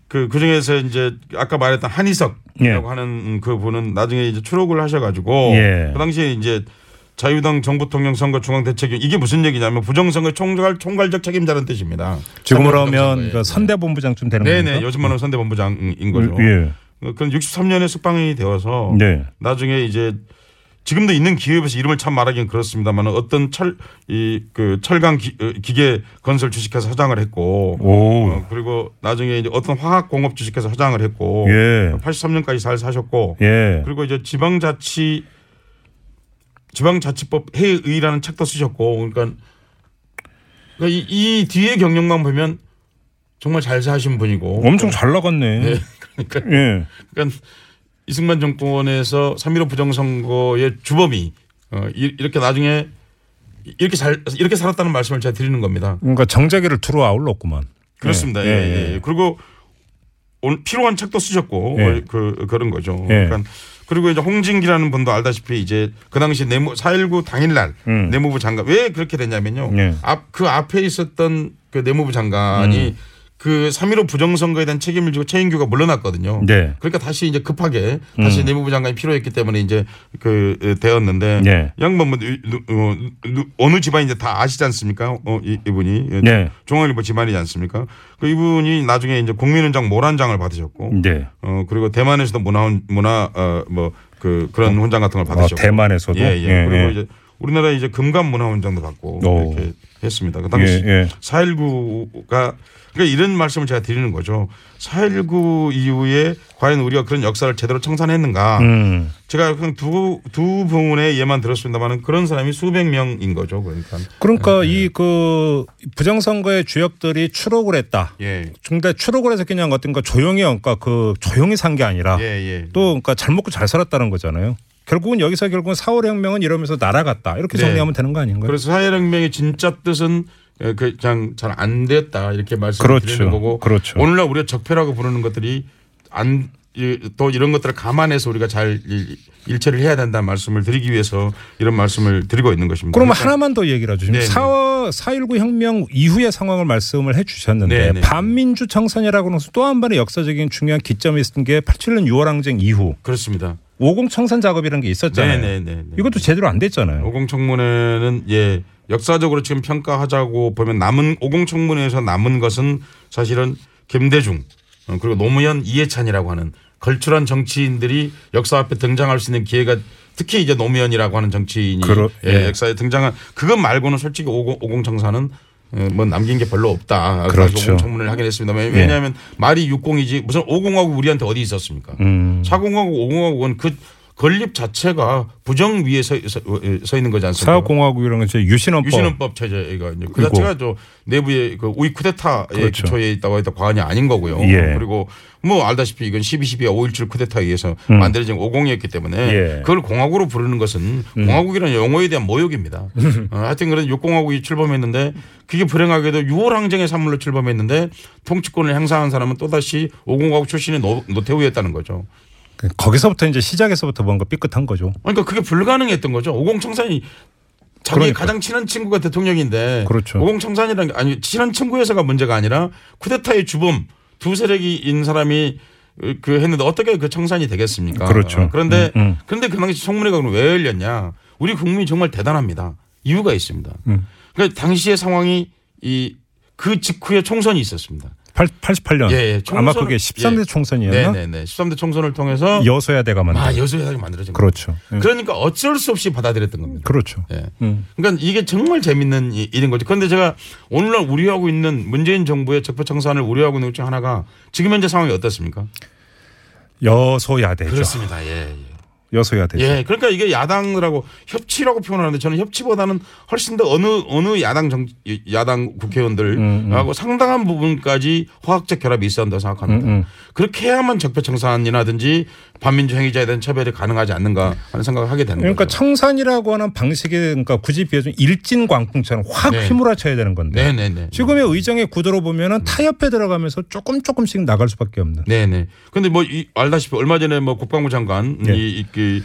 그, 그 중에서 이제 아까 말했던 한희석이라고 예. 하는 그 분은 나중에 이제 추록을 하셔가지고 예. 그 당시에 이제 자유당 정부통령 선거 중앙대책위 이게 무슨 얘기냐면 부정선거 총괄 총괄적 책임자라는 뜻입니다. 지금으로 하면. 그 선대본부장쯤 되는 네네 겁니까? 요즘 말하는 선대본부장인 거죠. 예. 그건 63년에 숙방이 되어서 네. 나중에 이제 지금도 있는 기업에서 이름을 참 말하기는 그렇습니다만 어떤 철 이 그 철강 기, 어, 기계 건설 주식회사 사장을 했고 오. 어, 그리고 나중에 이제 어떤 화학 공업 주식회사 사장을 했고 예. 83년까지 잘 사셨고 예. 그리고 이제 지방자치 지방자치법 해의라는 책도 쓰셨고 그러니까, 그러니까 이, 이 뒤에 경력만 보면 정말 잘 사신 분이고 엄청 잘 나갔네. 네. [laughs] 그러니까 예. 그러니까 이승만 정권에서 3.15 부정선거의 주범이 어, 이- 이렇게 나중에 이렇게 잘 이렇게 살았다는 말씀을 제가 드리는 겁니다. 그러니까 정자기를 두루 아울렀구만. 그렇습니다. 예, 예, 예, 예. 예. 그리고 오늘 필요한 책도 쓰셨고 예. 어, 그 그런 거죠. 예. 그러니까 그리고 이제 홍진기라는 분도 알다시피 이제 그 당시 내무 4.19 당일날 음. 내무부 장관 왜 그렇게 됐냐면요. 예. 앞그 앞에 있었던 그 내무부 장관이 음. 그3.15 부정선거에 대한 책임을 지고 최인규가 물러났거든요. 네. 그러니까 다시 이제 급하게 다시 내무부 장관이 필요했기 때문에 이제 그 어, 되었는데 네. 이 양반 뭐 어, 누- 어느 집안인지 다 아시지 않습니까? 어, 이, 이분이 네. 중앙일보 집안이지 않습니까? 그 이분이 나중에 이제 국민훈장 모란장을 받으셨고 네. 어 그리고 대만에서도 문화 문화 어뭐 그 그런 훈장 같은 걸 아, 받으셨고 대만에서도. 예, 예. 예, 그리고 예. 이제 우리나라 이제 금감 문화훈장도 받고 오. 이렇게 했습니다. 그 당시 예, 예. 4.19가 그러니까 이런 말씀을 제가 드리는 거죠. 4.19 이후에 과연 우리가 그런 역사를 제대로 청산했는가? 음. 제가 그냥 두, 두 부분의 예만 들었습니다만 그런 사람이 수백 명인 거죠. 그러니까. 그러니까 이그 부정선거의 주역들이 추록을 했다. 예. 근데 추록을 해서 그냥 어떤 거 조용히 그러니까 그 조용히 산 게 아니라 예, 예. 또 그러니까 잘 먹고 잘 살았다는 거잖아요. 결국은 여기서 결국은 4월 혁명은 이러면서 날아갔다. 이렇게 네. 정리하면 되는 거 아닌가요? 그래서 사회혁명의 진짜 뜻은 에, 그 그냥 잘 안 됐다 이렇게 말씀을 그렇죠. 드리는 거고 그렇죠. 오늘날 우리가 적폐라고 부르는 것들이 안또 이런 것들을 감안해서 우리가 잘 일- 일처리를 해야 된다는 말씀을 드리기 위해서 이런 말씀을 드리고 있는 것입니다. 그러면 그러니까 하나만 더 얘기를 해주시면 네, 네. 4월 4.19 혁명 이후의 상황을 말씀을 해 주셨는데 네, 네. 반민주 청산이라고 해서 또 한 번의 역사적인 중요한 기점이 있었던 게 87년 6월 항쟁 이후 그렇습니다. 50 청산 작업이라는 게 있었잖아요. 네, 네, 네, 네. 이것도 제대로 안 됐잖아요. 오공청문회는 예 역사적으로 지금 평가하자고 보면 남은 오공청문회에서 남은 것은 사실은 김대중 어, 그리고 노무현 이해찬이라고 하는 걸출한 정치인들이 역사 앞에 등장할 수 있는 기회가 특히 이제 노무현이라고 하는 정치인이 그러- 예, 예. 역사에 등장한 그것 말고는 솔직히 오공, 오공청사는 어, 뭐 남긴 게 별로 없다. 그렇죠. 오공청문회를 하긴 했습니다. 왜냐하면 말이 60이지 무슨 오공하고 우리한테 어디 있었습니까? 음. 사공하고 오공하고는 그 건립 자체가 부정 위에 서, 서, 서 있는 거지 않습니까? 4공화국이라는 건 유신헌법. 유신헌법 체제가 이제 그. 자체가 저 내부의 그 우익 쿠데타의 그렇죠. 기초에 있다고 해도 과언이 아닌 거고요. 예. 그리고 뭐 알다시피 이건 12.12와 5.17 쿠데타에 의해서 음. 만들어진 5공이었기 때문에 예. 그걸 공화국으로 부르는 것은 공화국이라는 용어에 대한 모욕입니다. [laughs] 어, 하여튼 그런 육공화국이 출범했는데 그게 불행하게도 6월 항쟁의 산물로 출범했는데 통치권을 행사한 사람은 또다시 5공화국 출신의 노, 노태우였다는 거죠. 거기서부터 이제 시작에서부터 뭔가 삐끗한 거죠. 그러니까 그게 불가능했던 거죠. 오공 청산이 자기 그러니까. 가장 친한 친구가 대통령인데 그렇죠. 오공 청산이라는 게 아니 친한 친구에서가 문제가 아니라 쿠데타의 주범 두 세력인 사람이 그 했는데 어떻게 그 청산이 되겠습니까? 그렇죠. 어, 그런데 음, 음. 그런데 그 당시 청문회가 그럼 왜 열렸냐? 우리 국민이 정말 대단합니다. 이유가 있습니다. 음. 그러니까 당시의 상황이 이 그 직후에 총선이 있었습니다. 88년. 예, 예. 아마 그게 13대 예. 총선이었나? 네네네. 13대 총선을 통해서 여소야대가 만든. 아 여소야당이 만들어진. 그렇죠. 예. 그러니까 어쩔 수 없이 받아들였던 겁니다. 그렇죠. 예. 음. 그러니까 이게 정말 재밌는 이- 일인 거죠. 그런데 제가 오늘날 우려하고 있는 문재인 정부의 적폐청산을 우려하고 있는 것 중 하나가 지금 현재 상황이 어떻습니까? 여소야대죠. 그렇습니다. 예. 예. 여소야대죠. 예, 그러니까 이게 야당이라고 협치라고 표현하는데 저는 협치보다는 훨씬 더 어느 어느 야당 정 야당 음, 국회의원들하고 상당한 부분까지 화학적 결합이 있어야 한다고 생각합니다. 음, 음. 그렇게 해야만 적폐청산이라든지 반민주 행위자에 대한 처벌이 가능하지 않는가 하는 생각을 하게 되는 그러니까 거죠. 청산이라고 하는 방식이 그러니까 굳이 비해서 일진 광풍처럼 확 네. 휘몰아쳐야 되는 건데 네네네. 지금의 의정의 구도로 보면은 타협해 들어가면서 조금 조금씩 나갈 수밖에 없는. 네네. 근데 뭐 이, 알다시피 얼마 전에 뭐 국방부 장관 예. 이그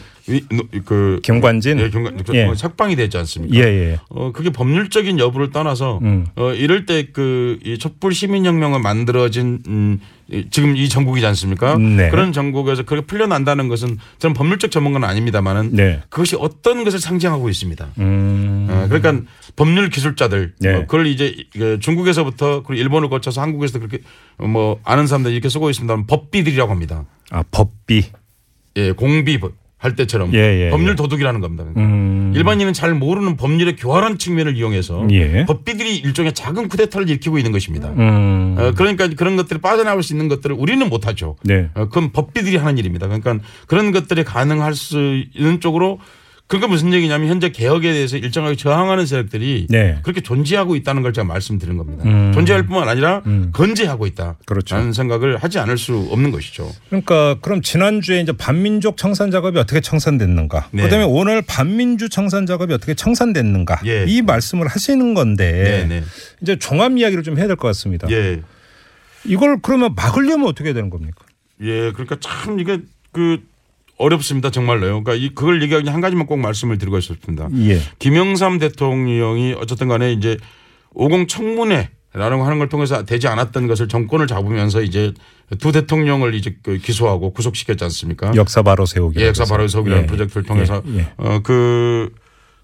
그 김관진. 예, 경관 그 예. 뭐 석방이 됐지 않습니까? 예, 예. 어 그게 법률적인 여부를 떠나서 음. 어 이럴 때 그 이 촛불 시민혁명을 만들어진 음 이- 지금 이 전국이지 않습니까? 네. 그런 전국에서 그렇게 풀려난다는 것은 저는 법률적 전문가는 아닙니다만은 네. 그것이 어떤 것을 상징하고 있습니다. 음. 어, 그러니까 법률 기술자들 네. 어, 그걸 이제 그 중국에서부터 그리고 일본을 거쳐서 한국에서 그렇게 뭐 아는 사람들 이렇게 쓰고 있습니다. 법비들이라고 합니다. 아, 법비. 예, 공비 할 때처럼 예, 예, 법률 예. 도둑이라는 겁니다. 음. 일반인은 잘 모르는 법률의 교활한 측면을 이용해서 예. 법비들이 일종의 작은 쿠데타를 일으키고 있는 것입니다. 음. 어, 그러니까 그런 것들이 빠져나올 수 있는 것들을 우리는 못하죠. 네. 어, 그건 법비들이 하는 일입니다. 그러니까 그런 것들이 가능할 수 있는 쪽으로 그러니까 무슨 얘기냐면 현재 개혁에 대해서 일정하게 저항하는 세력들이 네. 그렇게 존재하고 있다는 걸 제가 말씀드린 겁니다. 음. 존재할 뿐만 아니라 음. 건재하고 있다. 그렇죠. 라는 생각을 하지 않을 수 없는 것이죠. 그러니까 그럼 지난주에 이제 반민족 청산 작업이 어떻게 청산됐는가? 네. 그다음에 오늘 반민주 청산 작업이 어떻게 청산됐는가? 예. 이 말씀을 하시는 건데 네, 네. 이제 종합 이야기를 좀 해야 될 것 같습니다. 예. 이걸 그러면 막으려면 어떻게 되는 겁니까? 예, 그러니까 참 이게 그 어렵습니다 정말로요. 그러니까 이 그걸 얘기하기 한 가지만 꼭 말씀을 드리고 싶습니다. 예. 김영삼 대통령이 어쨌든 간에 이제 50 청문회 라는 거 하는 걸 통해서 되지 않았던 것을 정권을 잡으면서 이제 두 대통령을 이제 그 기소하고 구속시켰지 않습니까? 역사 바로 세우기. 예, 역사 바로 세우기라는 예. 프로젝트를 통해서 예, 예. 어 그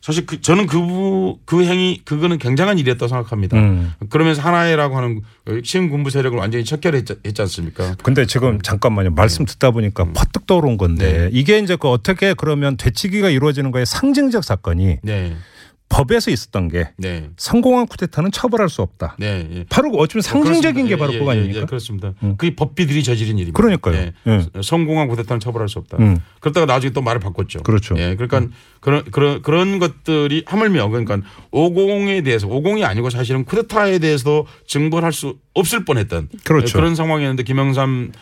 사실 그 저는 그, 그 행위 그거는 굉장한 일이었다고 생각합니다. 음. 그러면서 하나회라고 하는 신군부 세력을 완전히 척결했지 했지 않습니까? 근데 지금 잠깐만요. 말씀 듣다 보니까 퍼뜩 떠오른 건데 네. 이게 이제 그 어떻게 그러면 되치기가 이루어지는 거에 상징적 사건이 네, 법에서 있었던 게 네, 성공한 쿠데타는 처벌할 수 없다. 네. 예. 바로 어쩌면 상징적인 게 그렇습니다. 바로 예, 그거 예, 아닙니까? 예, 그렇습니다. 음. 그게 법비들이 저지른 일입니다. 그러니까요. 예. 예. 성공한 쿠데타는 처벌할 수 없다. 음. 그러다가 나중에 또 말을 바꿨죠. 그렇죠. 예, 그러니까 그런 그런 그런 것들이 하물며 그러니까 50에 대해서 50이 아니고 사실은 쿠데타에 대해서도 증벌할 수 없을 뻔했던 그렇죠. 그런 상황이었는데 김영삼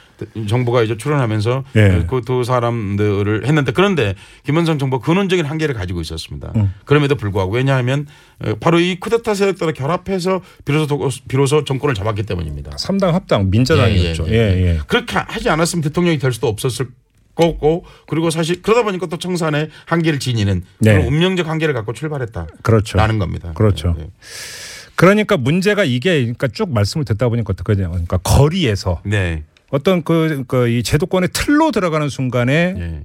정부가 이제 출연하면서 예. 그두 사람들을 했는데 그런데 김영삼 정부가 근원적인 한계를 가지고 있었습니다. 음. 그럼에도 불구하고 왜냐하면 어, 바로 이 쿠데타 세력들과 결합해서 비로소 도- 비로소 정권을 잡았기 때문입니다. 삼당 합당 민자당이었죠. 예, 예. 그렇게 하지 않았으면 대통령이 될 수도 없었을 거고 그리고 사실 그러다 보니까 또 청산의 한계를 지니는 네. 그런 운명적 한계를 갖고 출발했다라는 그렇죠. 겁니다. 그렇죠. 네. 그러니까 문제가 이게 그러니까 쭉 말씀을 듣다 보니까 어떻게 되냐. 그러니까 거리에서 네. 어떤 그, 그, 이 제도권의 틀로 들어가는 순간에 네.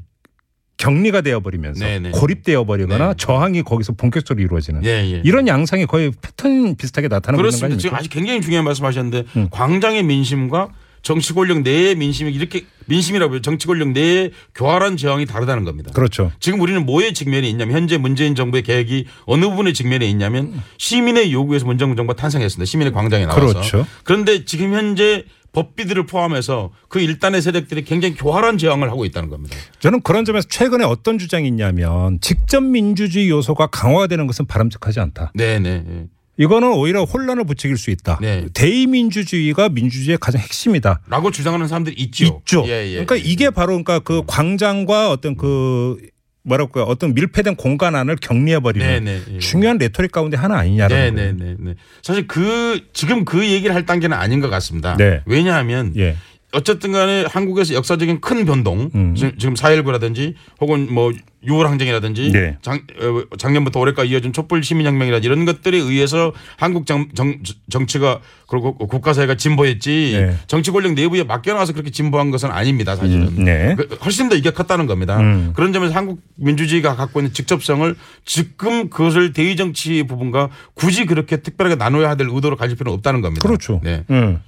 격리가 되어버리면서 네, 네. 고립되어버리거나 네. 저항이 거기서 본격적으로 이루어지는 예, 예. 이런 양상이 거의 패턴 비슷하게 나타나고 있는 거 그렇습니다. 지금? 아주 굉장히 중요한 말씀하셨는데 음. 광장의 민심과 정치 권력 내의 민심이 이렇게 민심이라고요. 정치 권력 내의 교활한 저항이 다르다는 겁니다. 그렇죠. 지금 우리는 뭐의 직면에 있냐면 현재 문재인 정부의 계획이 어느 부분의 직면에 있냐면 시민의 요구에서 문재인 정부가 탄생했습니다. 시민의 광장에 나와서. 그렇죠. 그런데 지금 현재 법비들을 포함해서 그 일단의 세력들이 굉장히 교활한 저항을 하고 있다는 겁니다. 저는 그런 점에서 최근에 어떤 주장이 있냐면 직접 민주주의 요소가 강화되는 것은 바람직하지 않다. 네네. 예. 이거는 오히려 혼란을 부추길 수 있다. 네. 대의민주주의가 민주주의의 가장 핵심이다. 라고 주장하는 사람들이 있죠. 있죠. 예, 예, 그러니까 예. 이게 바로 그러니까 그 광장과 어떤 그 뭐랄까 어떤 밀폐된 공간 안을 격리해 버리는 네네. 예. 중요한 레토릭 가운데 하나 아니냐라는. 네네네. 사실 그 지금 그 얘기를 할 단계는 아닌 것 같습니다. 네. 왜냐하면 예. 어쨌든 간에 한국에서 역사적인 큰 변동 음. 지- 지금 4.19라든지 혹은 뭐 6월 항쟁이라든지 네. 작, 어, 작년부터 올해까지 이어진 촛불 시민혁명이라든지 이런 것들에 의해서 한국 정, 정, 정치가 그리고 국가사회가 진보했지 네. 정치 권력 내부에 맡겨놔서 그렇게 진보한 것은 아닙니다 사실은 음, 네. 그 훨씬 더 이게 컸다는 겁니다 음. 그런 점에서 한국 민주주의가 갖고 있는 직접성을 지금 그것을 대의 정치 부분과 굳이 그렇게 특별하게 나눠야 될 의도로 가질 필요는 없다는 겁니다 그렇죠. 네. 음.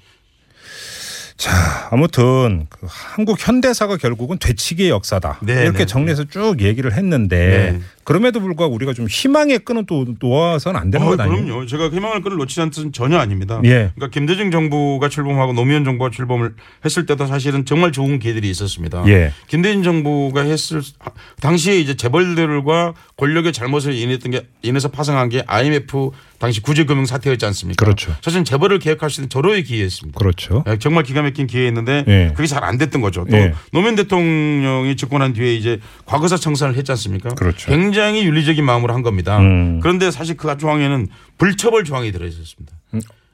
자, 아무튼 그 한국 현대사가 결국은 되치기의 역사다. 네, 이렇게 네. 정리해서 쭉 얘기를 했는데 네. 그럼에도 불구하고 우리가 좀 희망의 끈은 또 놓아서는 안 되는 어, 것 아니에요? 그럼요. 제가 희망을 끈을 놓치지 않는 뜻은 전혀 아닙니다. 예. 그러니까 김대중 정부가 출범하고 노무현 정부가 출범을 했을 때도 사실은 정말 좋은 기회들이 있었습니다. 예. 김대중 정부가 했을 당시에 이제 재벌들과 권력의 잘못을 인했던 게 인해서 파생한 게 IMF 당시 구제금융 사태였지 않습니까? 그렇죠. 사실 재벌을 개혁할 수 있는 절호의 기회였습니다. 그렇죠. 예, 정말 기가 막힌 기회였는데 예. 그게 잘 안 됐던 거죠. 또 예. 노무현 대통령이 집권한 뒤에 이제 과거사 청산을 했지 않습니까? 그렇죠. 굉장히 윤리적인 마음으로 한 겁니다. 음. 그런데 사실 그 조항에는 불처벌 조항이 들어 있었습니다.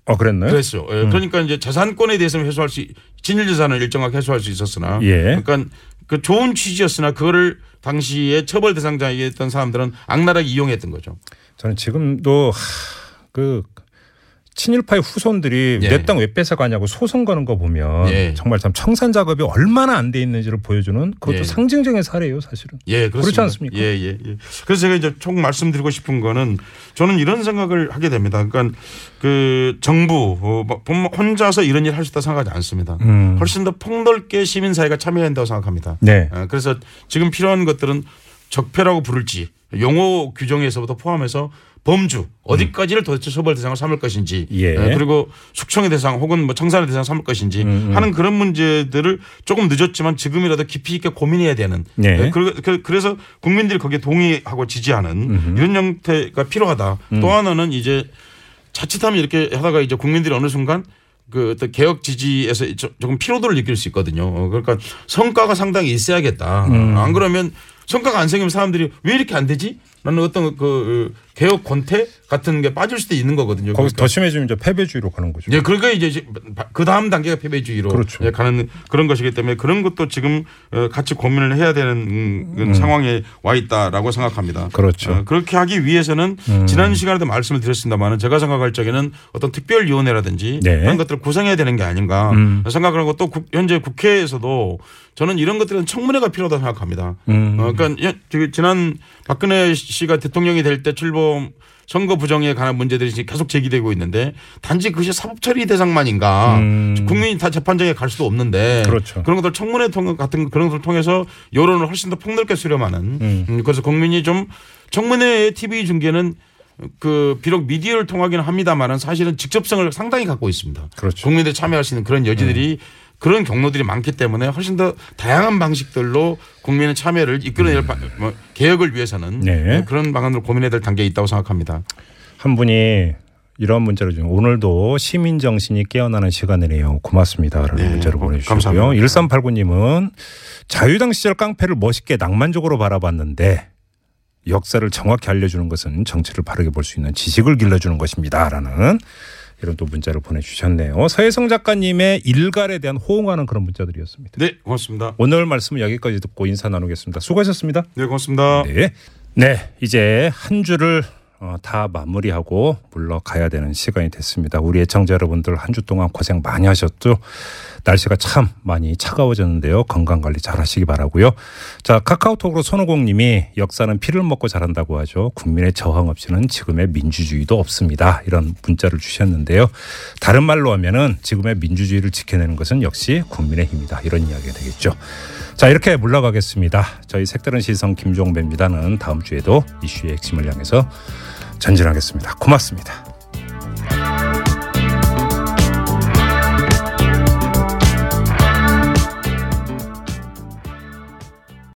어, 그랬나요? 그랬어요. 예, 음. 그러니까 이제 재산권에 대해서는 회수할 수 진일 재산을 일정하게 회수할 수 있었으나 예. 그러니까 그 좋은 취지였으나 그거를 당시에 처벌 대상자였던 사람들은 악랄하게 이용했던 거죠. 저는 지금도 하, 그 친일파의 후손들이 예. 내땅 왜 뺏어가냐고 소송 거는 거 보면 예. 정말 참 청산 작업이 얼마나 안 돼 있는지를 보여주는 그것도 예. 상징적인 사례예요, 사실은. 예, 그렇습니다. 그렇지 않습니까? 예, 예, 예. 그래서 제가 이제 총 말씀드리고 싶은 거는 저는 이런 생각을 하게 됩니다. 그러니까 그 정부 어, 뭐 혼자서 이런 일 할 수 있다 생각하지 않습니다. 음. 훨씬 더 폭넓게 시민사회가 참여해야 한다고 생각합니다. 네. 어, 그래서 지금 필요한 것들은 적폐라고 부를지 용어 규정에서부터 포함해서 범주 어디까지를 도대체 처벌 대상을 삼을 것인지 예. 어, 그리고 숙청의 대상 혹은 뭐 청산의 대상 삼을 것인지 음, 하는 그런 문제들을 조금 늦었지만 지금이라도 깊이 있게 고민해야 되는 네. 어, 그- 그- 그래서 국민들이 거기에 동의하고 지지하는 이런 형태가 필요하다. 음. 또 하나는 이제 자칫하면 이렇게 하다가 이제 국민들이 어느 순간 그 개혁 지지에서 조- 조금 피로도를 느낄 수 있거든요. 어, 그러니까 성과가 상당히 있어야겠다. 음. 안 그러면 성과가 안 생기면 사람들이 왜 이렇게 안 되지? 라는 어떤 그 어, 개혁 권태 같은 게 빠질 수도 있는 거거든요. 거기서 그러니까 더 심해지면 이제 패배주의로 가는 거죠. 예, 그러니까 이제 그 다음 단계가 패배주의로 그렇죠. 예, 가는 그런 것이기 때문에 그런 것도 지금 어, 같이 고민을 해야 되는 음, 그런 상황에 와 있다라고 생각합니다. 그렇죠. 어, 그렇게 하기 위해서는 지난 시간에도 말씀을 드렸습니다만은 제가 생각할 적에는 어떤 특별위원회라든지 네. 그런 것들을 구성해야 되는 게 아닌가 음. 생각을 하고 또 국- 현재 국회에서도 저는 이런 것들은 청문회가 필요하다 고 생각합니다. 음. 어, 그러니까 지난 박근혜 씨가 대통령이 될 때 출범 선거 부정에 관한 문제들이 지금 계속 제기되고 있는데 단지 그것이 사법 처리 대상만인가 음. 국민이 다 재판장에 갈 수도 없는데 그렇죠. 런 것들 청문회 통 같은 그런 것을 통해서 여론을 훨씬 더 폭넓게 수렴하는 음. 음, 그래서 국민이 좀 청문회 TV 중계는 그 비록 미디어를 통하기는 합니다만은 사실은 직접성을 상당히 갖고 있습니다. 그렇죠. 국민들이 참여할 수 있는 그런 여지들이 그런 경로들이 많기 때문에 훨씬 더 다양한 방식들로 국민의 참여를 이끌어낼 바- 뭐 개혁을 위해서는 네. 그런 방안으로 고민해야 될 단계에 있다고 생각합니다. 한 분이 이런 문자를 좀 오늘도 시민 정신이 깨어나는 시간이네요. 고맙습니다라는 네, 문자를 고- 보내주셨고요. 감사합니다. 1389님은 자유당 시절 깡패를 멋있게 낭만적으로 바라봤는데 역사를 정확히 알려주는 것은 정치를 바르게 볼 수 있는 지식을 길러주는 것입니다라는 이런 또 문자를 보내주셨네요. 서혜성 작가님의 일갈에 대한 호응하는 그런 문자들이었습니다. 네, 고맙습니다. 오늘 말씀은 여기까지 듣고 인사 나누겠습니다. 수고하셨습니다. 네, 고맙습니다. 네. 네, 이제 한 주를 어, 다 마무리하고 물러가야 되는 시간이 됐습니다. 우리 애청자 여러분들 한 주 동안 고생 많이 하셨죠. 날씨가 참 많이 차가워졌는데요. 건강 관리 잘 하시기 바라고요. 자, 카카오톡으로 손오공 님이 역사는 피를 먹고 자란다고 하죠. 국민의 저항 없이는 지금의 민주주의도 없습니다. 이런 문자를 주셨는데요. 다른 말로 하면은 지금의 민주주의를 지켜내는 것은 역시 국민의 힘이다. 이런 이야기가 되겠죠. 자, 이렇게 물러가겠습니다. 저희 색다른 시선 김종배입니다는 다음 주에도 이슈의 핵심을 향해서 전진하겠습니다. 고맙습니다.